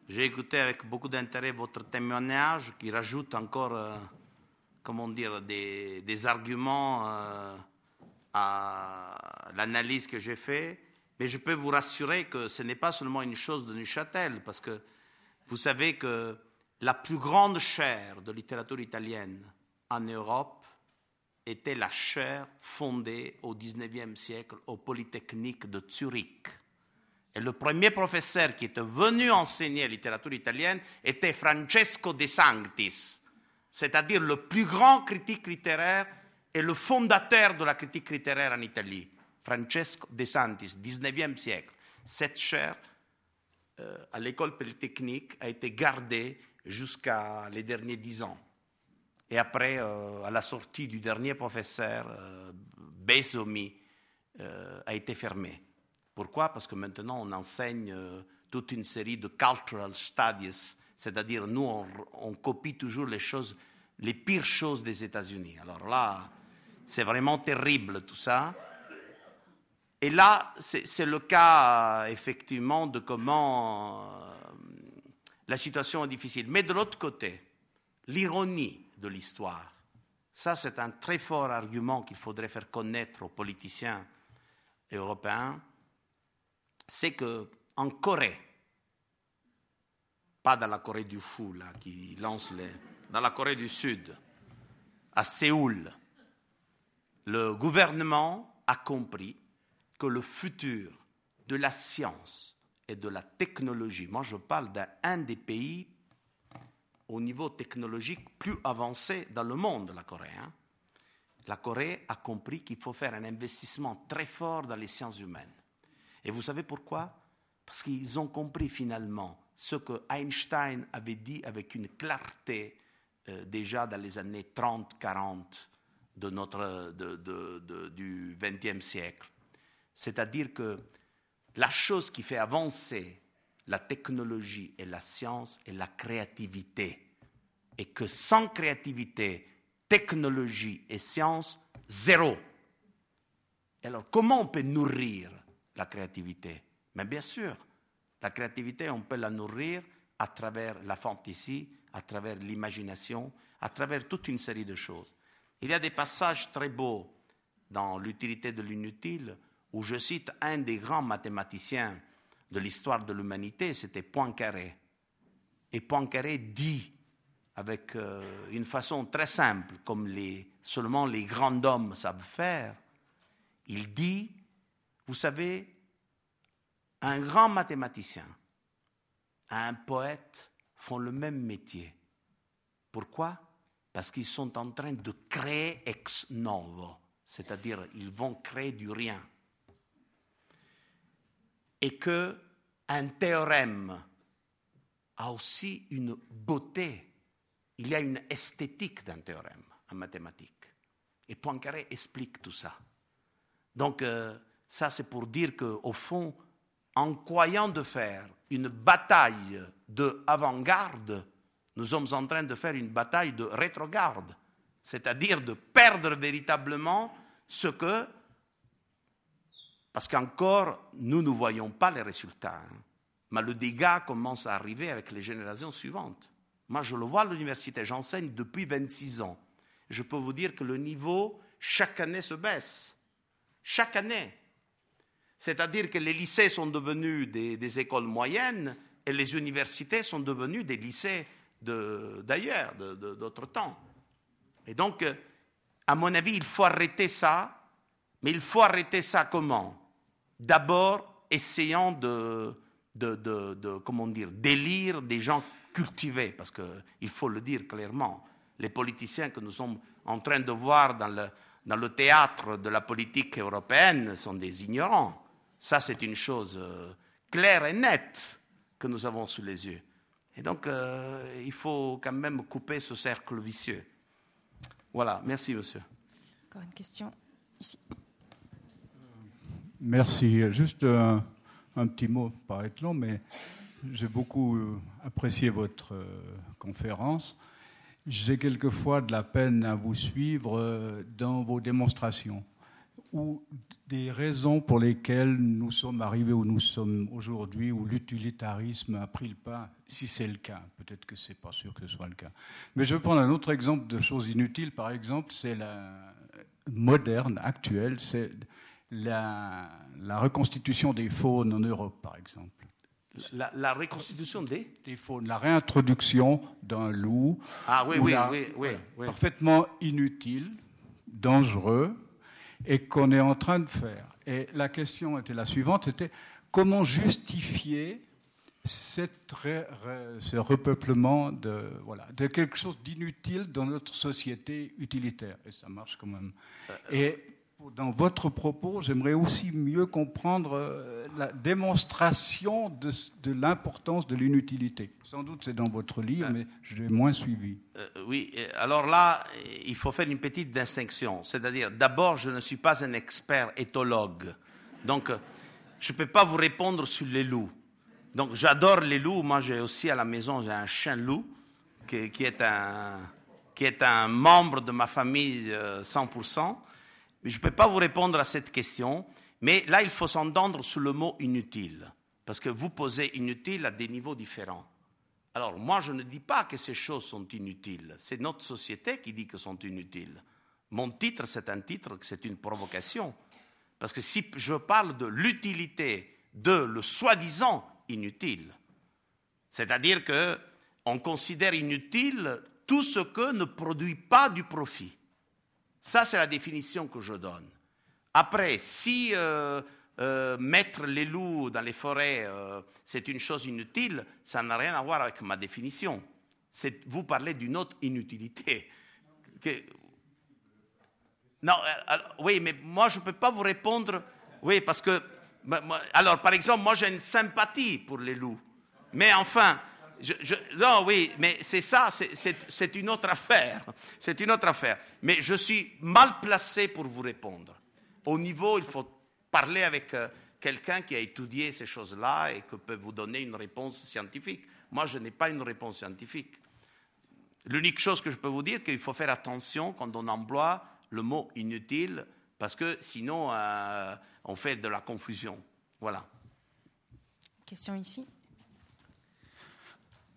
j'ai écouté avec beaucoup d'intérêt votre témoignage qui rajoute encore, euh, comment dire, des, arguments euh, à l'analyse que j'ai faite. Mais je peux vous rassurer que ce n'est pas seulement une chose de Neuchâtel, parce que vous savez que la plus grande chaire de littérature italienne en Europe était la chaire fondée au XIXe siècle au Polytechnique de Zurich et le premier professeur qui était venu enseigner la littérature italienne était Francesco De Sanctis, c'est-à-dire le plus grand critique littéraire et le fondateur de la critique littéraire en Italie. Francesco De Sanctis, 19e siècle. Cette chaire, euh, à l'école polytechnique, a été gardée jusqu'à les derniers dix ans. Et après, euh, à la sortie du dernier professeur, euh, Besomi, a été fermée. Pourquoi? Parce que maintenant, on enseigne euh, toute une série de cultural studies, c'est-à-dire nous, on, copie toujours les choses, les pires choses des États-Unis. Alors là, c'est vraiment terrible tout ça. Et là, c'est le cas, effectivement, de comment euh, la situation est difficile. Mais de l'autre côté, l'ironie de l'histoire, ça, c'est un très fort argument qu'il faudrait faire connaître aux politiciens européens c'est qu'en Corée, pas dans la Corée du Fou, là, qui lance les. dans la Corée du Sud, à Séoul, le gouvernement a compris que le futur de la science et de la technologie, moi je parle d'un des pays au niveau technologique plus avancé dans le monde, la Corée. Hein. La Corée a compris qu'il faut faire un investissement très fort dans les sciences humaines. Et vous savez pourquoi? Parce qu'ils ont compris finalement ce que Einstein avait dit avec une clarté euh, déjà dans les années 30-40 de notre, du XXe siècle. C'est-à-dire que la chose qui fait avancer la technologie et la science est la créativité. Et que sans créativité, technologie et science, zéro. Alors comment on peut nourrir la créativité. Mais bien sûr, la créativité, on peut la nourrir à travers la fantaisie, à travers l'imagination, à travers toute une série de choses. Il y a des passages très beaux dans l'utilité de l'inutile où je cite un des grands mathématiciens de l'histoire de l'humanité, c'était Poincaré. Et Poincaré dit, avec euh, une façon très simple, comme les, seulement les grands hommes savent faire, il dit, vous savez, un grand mathématicien, un poète font le même métier. Pourquoi? Parce qu'ils sont en train de créer ex novo, c'est-à-dire ils vont créer du rien. Et que un théorème a aussi une beauté. Il y a une esthétique d'un théorème en mathématiques. Et Poincaré explique tout ça. Donc, euh, ça, c'est pour dire qu'au fond, en croyant de faire une bataille de avant-garde, nous sommes en train de faire une bataille de rétrogarde, c'est-à-dire de perdre véritablement ce que, parce qu'encore, nous ne voyons pas les résultats, hein. mais le dégât commence à arriver avec les générations suivantes. Moi, je le vois à l'université, j'enseigne depuis 26 ans. Je peux vous dire que le niveau, chaque année, se baisse. Chaque année. C'est-à-dire que les lycées sont devenus des, écoles moyennes et les universités sont devenues des lycées d'ailleurs, d'autres temps. Et donc, à mon avis, il faut arrêter ça, mais il faut arrêter ça comment? D'abord, essayant de, de, d'élire des gens cultivés, parce qu'il faut le dire clairement, les politiciens que nous sommes en train de voir dans le théâtre de la politique européenne sont des ignorants. Ça, c'est une chose euh, claire et nette que nous avons sous les yeux. Et donc, euh, il faut quand même couper ce cercle vicieux. Voilà, merci, monsieur. Encore une question ici. Merci. Juste un, petit mot, pas être long, mais j'ai beaucoup euh, apprécié votre conférence. J'ai quelquefois de la peine à vous suivre dans vos démonstrations ou des raisons pour lesquelles nous sommes arrivés où nous sommes aujourd'hui, où l'utilitarisme a pris le pas, si c'est le cas. Peut-être que c'est pas sûr que ce soit le cas. Mais je vais prendre un autre exemple de choses inutiles. Par exemple, c'est la moderne, actuelle, c'est la, reconstitution des faunes en Europe, par exemple. La, reconstitution des? Des faunes, la réintroduction d'un loup. Ah oui, oui, oui, oui, Parfaitement inutile, dangereux, et qu'on est en train de faire. Et la question était la suivante, c'était comment justifier cette ce repeuplement de, voilà, de quelque chose d'inutile dans notre société utilitaire. Et ça marche quand même. Dans votre propos, j'aimerais aussi mieux comprendre euh, la démonstration de, de l'importance de l'inutilité. Sans doute c'est dans votre livre, euh. mais je l'ai moins suivi. Euh, oui, alors là, il faut faire une petite distinction. C'est-à-dire, d'abord, je ne suis pas un expert éthologue. Donc, je ne peux pas vous répondre sur les loups. Donc, j'adore les loups. Moi, j'ai aussi à la maison, j'ai un chien loup qui, qui, est un, qui est un membre de ma famille 100%. Je ne peux pas vous répondre à cette question, mais là, il faut s'entendre sur le mot inutile, parce que vous posez inutile à des niveaux différents. Alors, moi, je ne dis pas que ces choses sont inutiles, c'est notre société qui dit qu'elles sont inutiles. Mon titre, c'est un titre, c'est une provocation. Parce que si je parle de l'utilité de le soi-disant inutile, c'est-à-dire qu'on considère inutile tout ce que ne produit pas du profit. Ça, c'est la définition que je donne. Après, si euh, euh, mettre les loups dans les forêts, euh, c'est une chose inutile, ça n'a rien à voir avec ma définition. Vous parlez d'une autre inutilité. Non, oui, mais moi, je ne peux pas vous répondre. Oui, parce que. Alors, par exemple, moi, j'ai une sympathie pour les loups. Mais enfin, non, oui, mais c'est ça, c'est une autre affaire. C'est une autre affaire. Mais je suis mal placé pour vous répondre. Au niveau, il faut parler avec euh, quelqu'un qui a étudié ces choses-là et qui peut vous donner une réponse scientifique. Moi, je n'ai pas une réponse scientifique. L'unique chose que je peux vous dire, c'est qu'il faut faire attention quand on emploie le mot inutile, parce que sinon, euh, on fait de la confusion. Voilà. Question ici.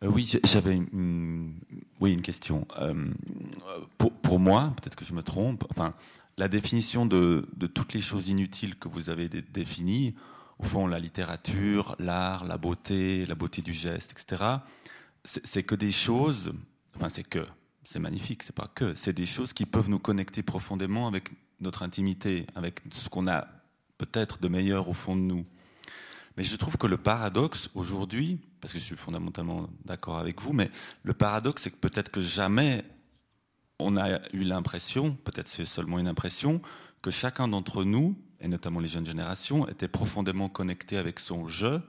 Euh, oui, j'avais une, oui, une question. Euh, pour, moi, peut-être que je me trompe, enfin, la définition de, toutes les choses inutiles que vous avez définies, au fond, la littérature, l'art, la beauté, la beauté du geste, etc., c'est que des choses, enfin, c'est que, c'est magnifique, c'est pas que, c'est des choses qui peuvent nous connecter profondément avec notre intimité, avec ce qu'on a peut-être de meilleur au fond de nous. Mais je trouve que le paradoxe aujourd'hui, parce que je suis fondamentalement d'accord avec vous, mais le paradoxe, c'est que peut-être que jamais on a eu l'impression, peut-être c'est seulement une impression, que chacun d'entre nous, et notamment les jeunes générations, était profondément connecté avec son jeu,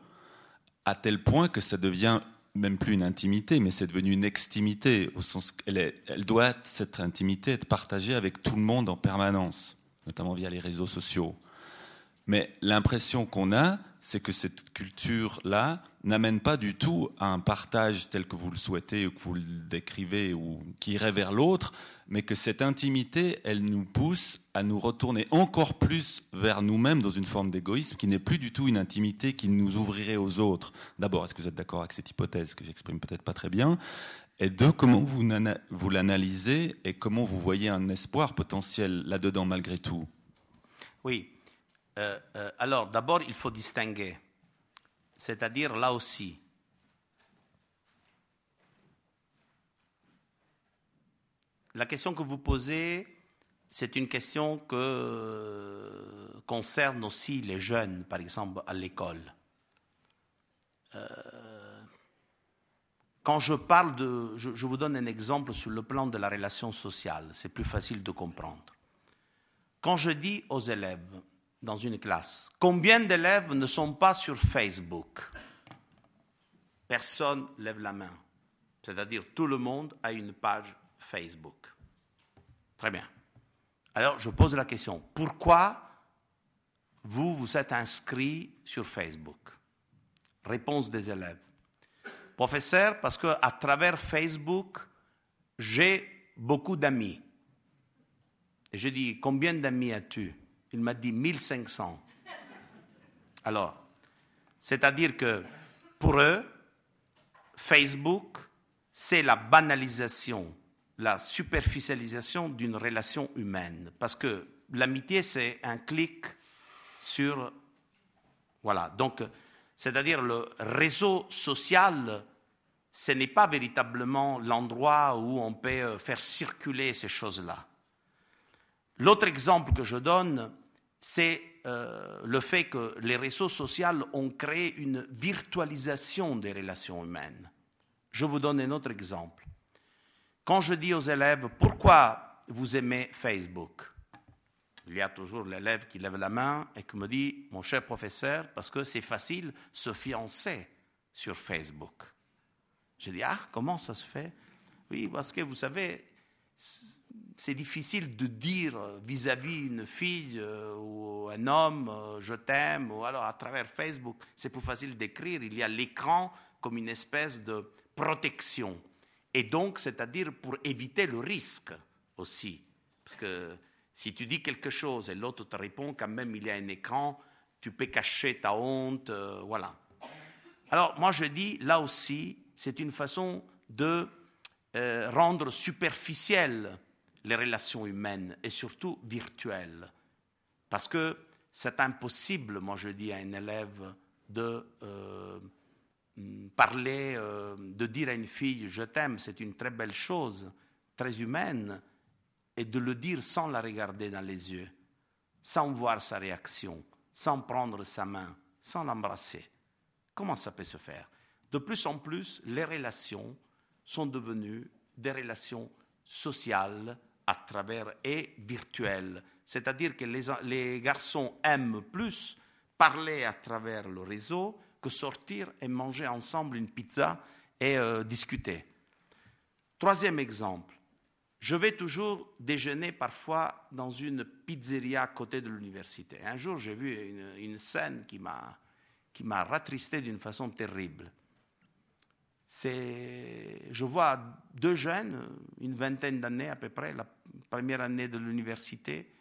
à tel point que ça devient même plus une intimité, mais c'est devenu une extimité, au sens qu'elle elle doit, cette intimité, être partagée avec tout le monde en permanence, notamment via les réseaux sociaux. Mais l'impression qu'on a, c'est que cette culture-là n'amène pas du tout à un partage tel que vous le souhaitez ou que vous le décrivez ou qui irait vers l'autre, mais que cette intimité, elle nous pousse à nous retourner encore plus vers nous-mêmes dans une forme d'égoïsme qui n'est plus du tout une intimité qui nous ouvrirait aux autres. D'abord, est-ce que vous êtes d'accord avec cette hypothèse que j'exprime peut-être pas très bien? Et deux, comment vous, vous l'analysez et comment vous voyez un espoir potentiel là-dedans malgré tout? Oui, euh, euh, alors, d'abord, il faut distinguer. C'est-à-dire, là aussi, la question que vous posez, c'est une question que euh, concerne aussi les jeunes, par exemple, à l'école. quand je parle de... je, vous donne un exemple sur le plan de la relation sociale, c'est plus facile de comprendre. Quand je dis aux élèves, dans une classe. Combien d'élèves ne sont pas sur Facebook? Personne lève la main. C'est-à-dire tout le monde a une page Facebook. Très bien. Alors je pose la question, pourquoi vous vous êtes inscrit sur Facebook? Réponse des élèves. Professeur, parce qu'à travers Facebook, j'ai beaucoup d'amis. Et je dis, combien d'amis as-tu? Il m'a dit 1500. Alors, c'est-à-dire que pour eux, Facebook, c'est la banalisation, la superficialisation d'une relation humaine. Parce que l'amitié, c'est un clic sur... Voilà, donc, c'est-à-dire le réseau social, ce n'est pas véritablement l'endroit où on peut euh, faire circuler ces choses-là. L'autre exemple que je donne, c'est euh, le fait que les réseaux sociaux ont créé une virtualisation des relations humaines. Je vous donne un autre exemple. Quand je dis aux élèves pourquoi vous aimez Facebook, il y a toujours l'élève qui lève la main et qui me dit mon cher professeur, parce que c'est facile se fiancer sur Facebook. Je dis ah comment ça se fait? Oui parce que vous savez c'est difficile de dire vis-à-vis une fille euh, ou un homme euh, je t'aime ou alors à travers Facebook. C'est plus facile d'écrire. Il y a l'écran comme une espèce de protection. Et donc, c'est-à-dire pour éviter le risque aussi. Parce que si tu dis quelque chose et l'autre te répond, quand même, il y a un écran, tu peux cacher ta honte, euh, voilà. Alors, moi, je dis, là aussi, c'est une façon de rendre superficielle les relations humaines et surtout virtuelles. Parce que c'est impossible, moi je dis à un élève, de euh, parler, euh, de dire à une fille je t'aime, c'est une très belle chose, très humaine, et de le dire sans la regarder dans les yeux, sans voir sa réaction, sans prendre sa main, sans l'embrasser. Comment ça peut se faire? De plus en plus, les relations sont devenues des relations sociales, à travers et virtuel. C'est-à-dire que les, garçons aiment plus parler à travers le réseau que sortir et manger ensemble une pizza et euh, discuter. Troisième exemple, je vais toujours déjeuner parfois dans une pizzeria à côté de l'université. Un jour, j'ai vu une, une scène qui m'a rattristé d'une façon terrible je vois deux jeunes, une vingtaine d'années à peu près, la première année de l'université,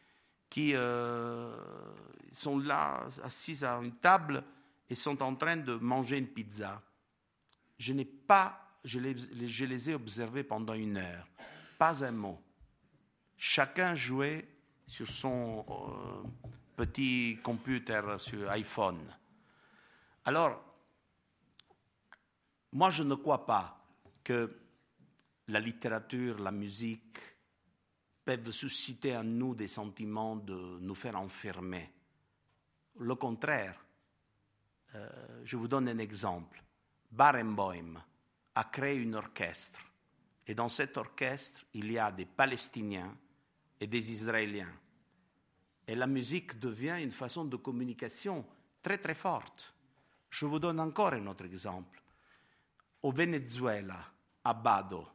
qui euh, sont là, assis à une table et sont en train de manger une pizza. Je n'ai pas, je les ai observés pendant une heure, pas un mot. Chacun jouait sur son euh, petit computer sur iPhone. Alors, moi, je ne crois pas que la littérature, la musique peuvent susciter en nous des sentiments de nous faire enfermer. Le contraire, euh, je vous donne un exemple. Barenboim a créé un orchestre. Et dans cet orchestre, il y a des Palestiniens et des Israéliens. Et la musique devient une façon de communication très très forte. Je vous donne encore un autre exemple. Au Venezuela, Abado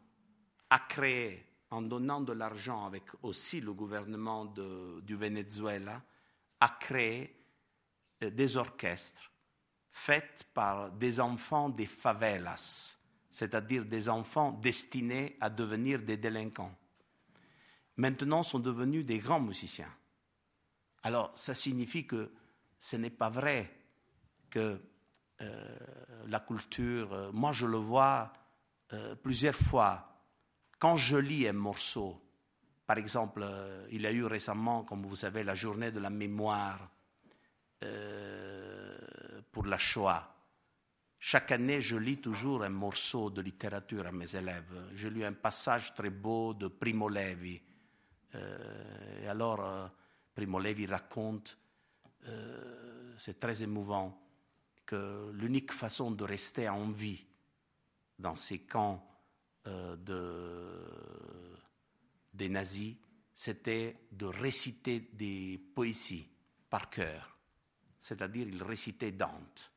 a créé, en donnant de l'argent avec aussi le gouvernement du Venezuela, a créé euh, des orchestres faits par des enfants des favelas, c'est-à-dire des enfants destinés à devenir des délinquants. Maintenant sont devenus des grands musiciens. Alors, ça signifie que ce n'est pas vrai que euh, la culture, euh, moi je le vois euh, plusieurs fois, quand je lis un morceau, par exemple, il y a eu récemment, comme vous savez, la journée de la mémoire pour la Shoah. Chaque année, je lis toujours un morceau de littérature à mes élèves. J'ai lu un passage très beau de Primo Levi. et alors, Primo Levi raconte, c'est très émouvant, que l'unique façon de rester en vie dans ces camps euh, de, des nazis, c'était de réciter des poésies par cœur. C'est-à-dire, il récitait Dante.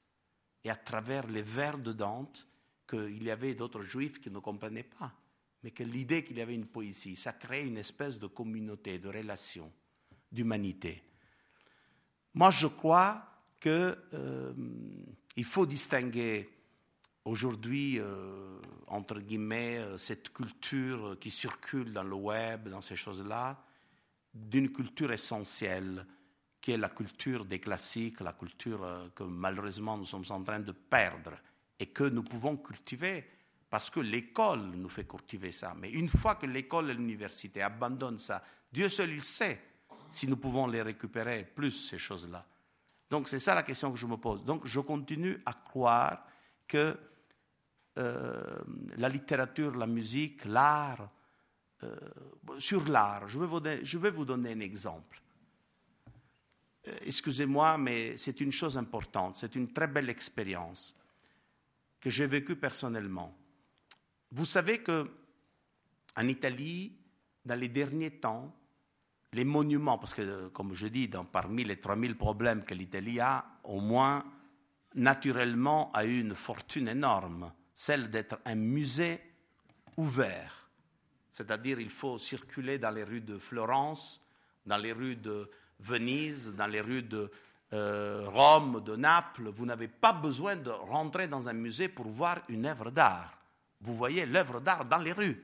Et à travers les vers de Dante, qu'il y avait d'autres juifs qui ne comprenaient pas, mais que l'idée qu'il y avait une poésie, ça crée une espèce de communauté, de relation, d'humanité. Moi, je crois qu'il euh, faut distinguer aujourd'hui, euh, entre guillemets, euh, cette culture qui circule dans le web, dans ces choses-là, d'une culture essentielle, qui est la culture des classiques, la culture que malheureusement nous sommes en train de perdre et que nous pouvons cultiver parce que l'école nous fait cultiver ça. Mais une fois que l'école et l'université abandonnent ça, Dieu seul il sait si nous pouvons les récupérer plus, ces choses-là. Donc c'est ça la question que je me pose. Donc je continue à croire que euh, la littérature, la musique, l'art, euh, sur l'art, je, je, vais vous donner un exemple. Euh, excusez-moi, mais c'est une chose importante, c'est une très belle expérience que j'ai vécue personnellement. Vous savez que en Italie, dans les derniers temps, les monuments, parce que, comme je dis, parmi les 3000 problèmes que l'Italie a, au moins, naturellement, a eu une fortune énorme, celle d'être un musée ouvert. C'est-à-dire, il faut circuler dans les rues de Florence, dans les rues de Venise, dans les rues de euh, Rome, de Naples. Vous n'avez pas besoin de rentrer dans un musée pour voir une œuvre d'art. Vous voyez l'œuvre d'art dans les rues,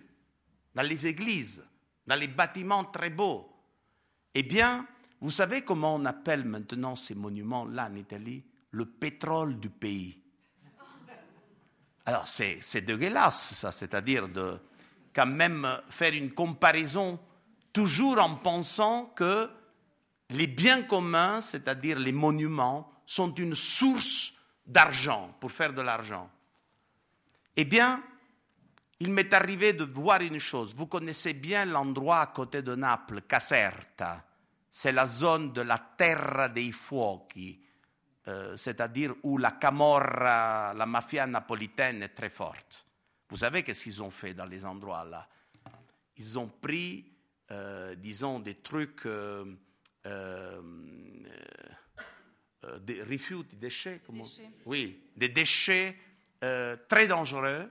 dans les églises, dans les bâtiments très beaux. Eh bien, vous savez comment on appelle maintenant ces monuments-là en Italie? Le pétrole du pays. Alors, c'est dégueulasse, ça, c'est-à-dire de quand même faire une comparaison toujours en pensant que les biens communs, c'est-à-dire les monuments, sont une source d'argent, pour faire de l'argent. Eh bien, il m'est arrivé de voir une chose. Vous connaissez bien l'endroit à côté de Naples, Caserta. C'est la zone de la terra dei fuochi, euh, c'est-à-dire où la camorra, la mafia napolitaine est très forte. Vous savez qu'est-ce qu'ils ont fait dans les endroits là? Ils ont pris, euh, disons, des trucs, euh, des des déchets, comment? Déchets. Oui, des déchets très dangereux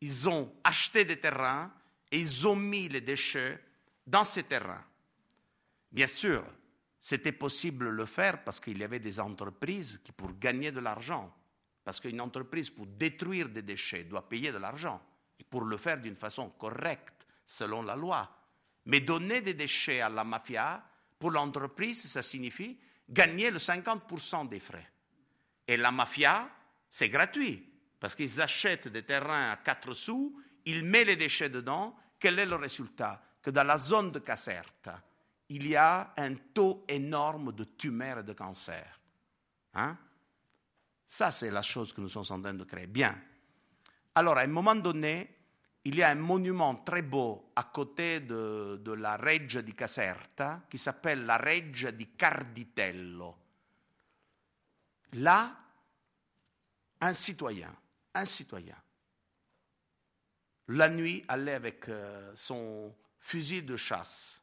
ils ont acheté des terrains et ils ont mis les déchets dans ces terrains. Bien sûr, c'était possible de le faire parce qu'il y avait des entreprises qui, pour gagner de l'argent, parce qu'une entreprise, pour détruire des déchets, doit payer de l'argent, et pour le faire d'une façon correcte, selon la loi. Mais donner des déchets à la mafia, pour l'entreprise, ça signifie gagner le 50% des frais. Et la mafia, c'est gratuit. Parce qu'ils achètent des terrains à 4 sous, ils mettent les déchets dedans. Quel est le résultat? Que dans la zone de Caserta, il y a un taux énorme de tumeurs et de cancers. Hein? Ça, c'est la chose que nous sommes en train de créer. Bien. Alors, à un moment donné, il y a un monument très beau à côté de, de la Reggia di Caserta qui s'appelle la Reggia di Carditello. Là, un citoyen, un citoyen, la nuit allait avec euh, son fusil de chasse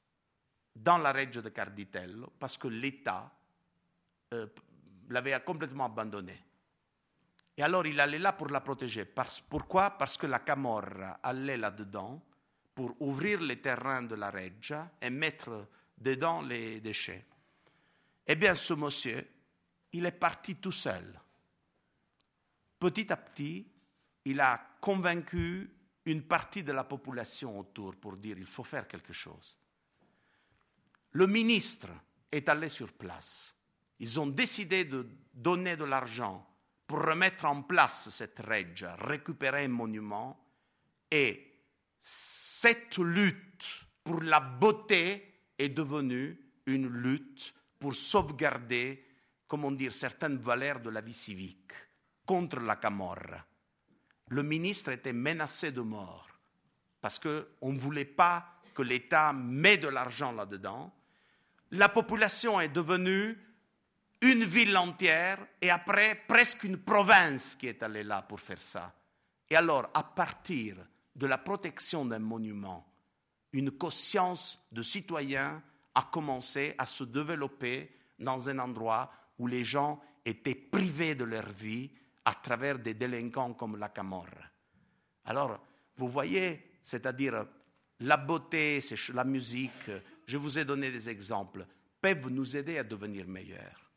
dans la Reggia de Carditello parce que l'État euh, l'avait complètement abandonné. Et alors il allait là pour la protéger. pourquoi? Parce que la Camorra allait là-dedans pour ouvrir les terrains de la Reggia et mettre dedans les déchets. Eh bien, ce monsieur, il est parti tout seul. Petit à petit, il a convaincu une partie de la population autour pour dire il faut faire quelque chose. Le ministre est allé sur place. Ils ont décidé de donner de l'argent pour remettre en place cette reggia, récupérer un monument. Et cette lutte pour la beauté est devenue une lutte pour sauvegarder, comment dire, certaines valeurs de la vie civique contre la Camorra. Le ministre était menacé de mort parce qu'on ne voulait pas que l'État mette de l'argent là-dedans. La population est devenue une ville entière et après presque une province qui est allée là pour faire ça. Et alors, à partir de la protection d'un monument, une conscience de citoyens a commencé à se développer dans un endroit où les gens étaient privés de leur vie à travers des délinquants comme la Camorra. Alors, vous voyez, c'est-à-dire la beauté, la musique, je vous ai donné des exemples, peuvent nous aider à devenir meilleurs.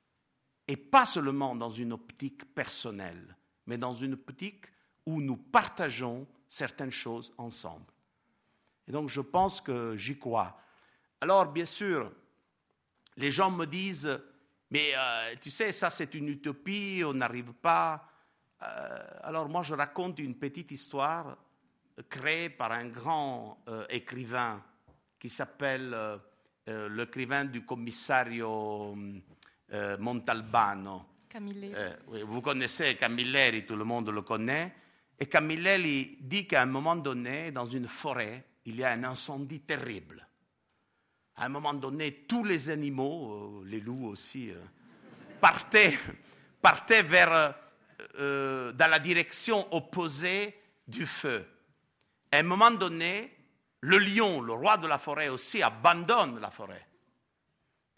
Et pas seulement dans une optique personnelle, mais dans une optique où nous partageons certaines choses ensemble. Et donc je pense que j'y crois. Alors bien sûr, les gens me disent, mais euh, tu sais, ça c'est une utopie, on n'arrive pas. Euh, alors moi je raconte une petite histoire créée par un grand euh, écrivain qui s'appelle l'écrivain du commissario euh, Montalbano. Euh, vous connaissez Camilleri, tout le monde le connaît. Et Camilleri dit qu'à un moment donné, dans une forêt, il y a un incendie terrible. À un moment donné, tous les animaux, euh, les loups aussi, partaient, partaient vers, dans la direction opposée du feu. À un moment donné, le lion, le roi de la forêt aussi, abandonne la forêt.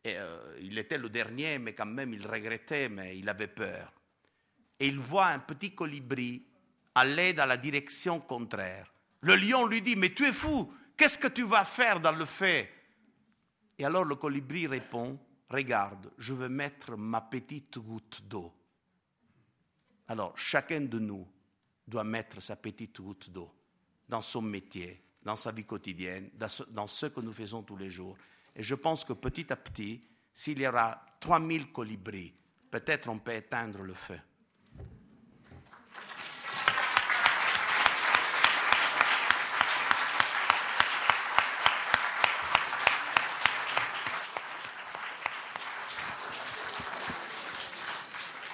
Euh, il était le dernier, mais quand même il regrettait, mais il avait peur. Et il voit un petit colibri aller dans la direction contraire. Le lion lui dit, mais tu es fou, qu'est-ce que tu vas faire dans le feu? Et alors le colibri répond, regarde, je veux mettre ma petite goutte d'eau. Alors chacun de nous doit mettre sa petite goutte d'eau dans son métier, dans sa vie quotidienne, dans ce que nous faisons tous les jours. Et je pense que petit à petit, s'il y aura 3000 colibris, peut-être on peut éteindre le feu.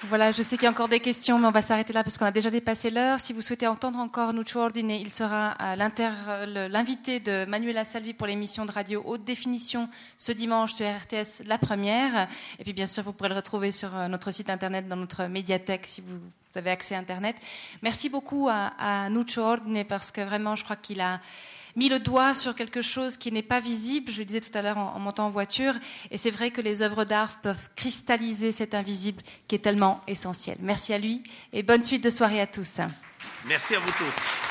Voilà, je sais qu'il y a encore des questions, mais on va s'arrêter là parce qu'on a déjà dépassé l'heure. Si vous souhaitez entendre encore Nuccio Ordine, il sera l'invité de Manuela Salvi pour l'émission de radio Haute Définition ce dimanche sur RTS La Première. Et puis bien sûr, vous pourrez le retrouver sur euh, notre site internet, dans notre médiathèque, si vous avez accès à Internet. Merci beaucoup à, à Nuccio Ordine parce que vraiment, je crois qu'il a mis le doigt sur quelque chose qui n'est pas visible, je le disais tout à l'heure en, montant en voiture, et c'est vrai que les œuvres d'art peuvent cristalliser cet invisible qui est tellement essentiel. Merci à lui et bonne suite de soirée à tous. Merci à vous tous.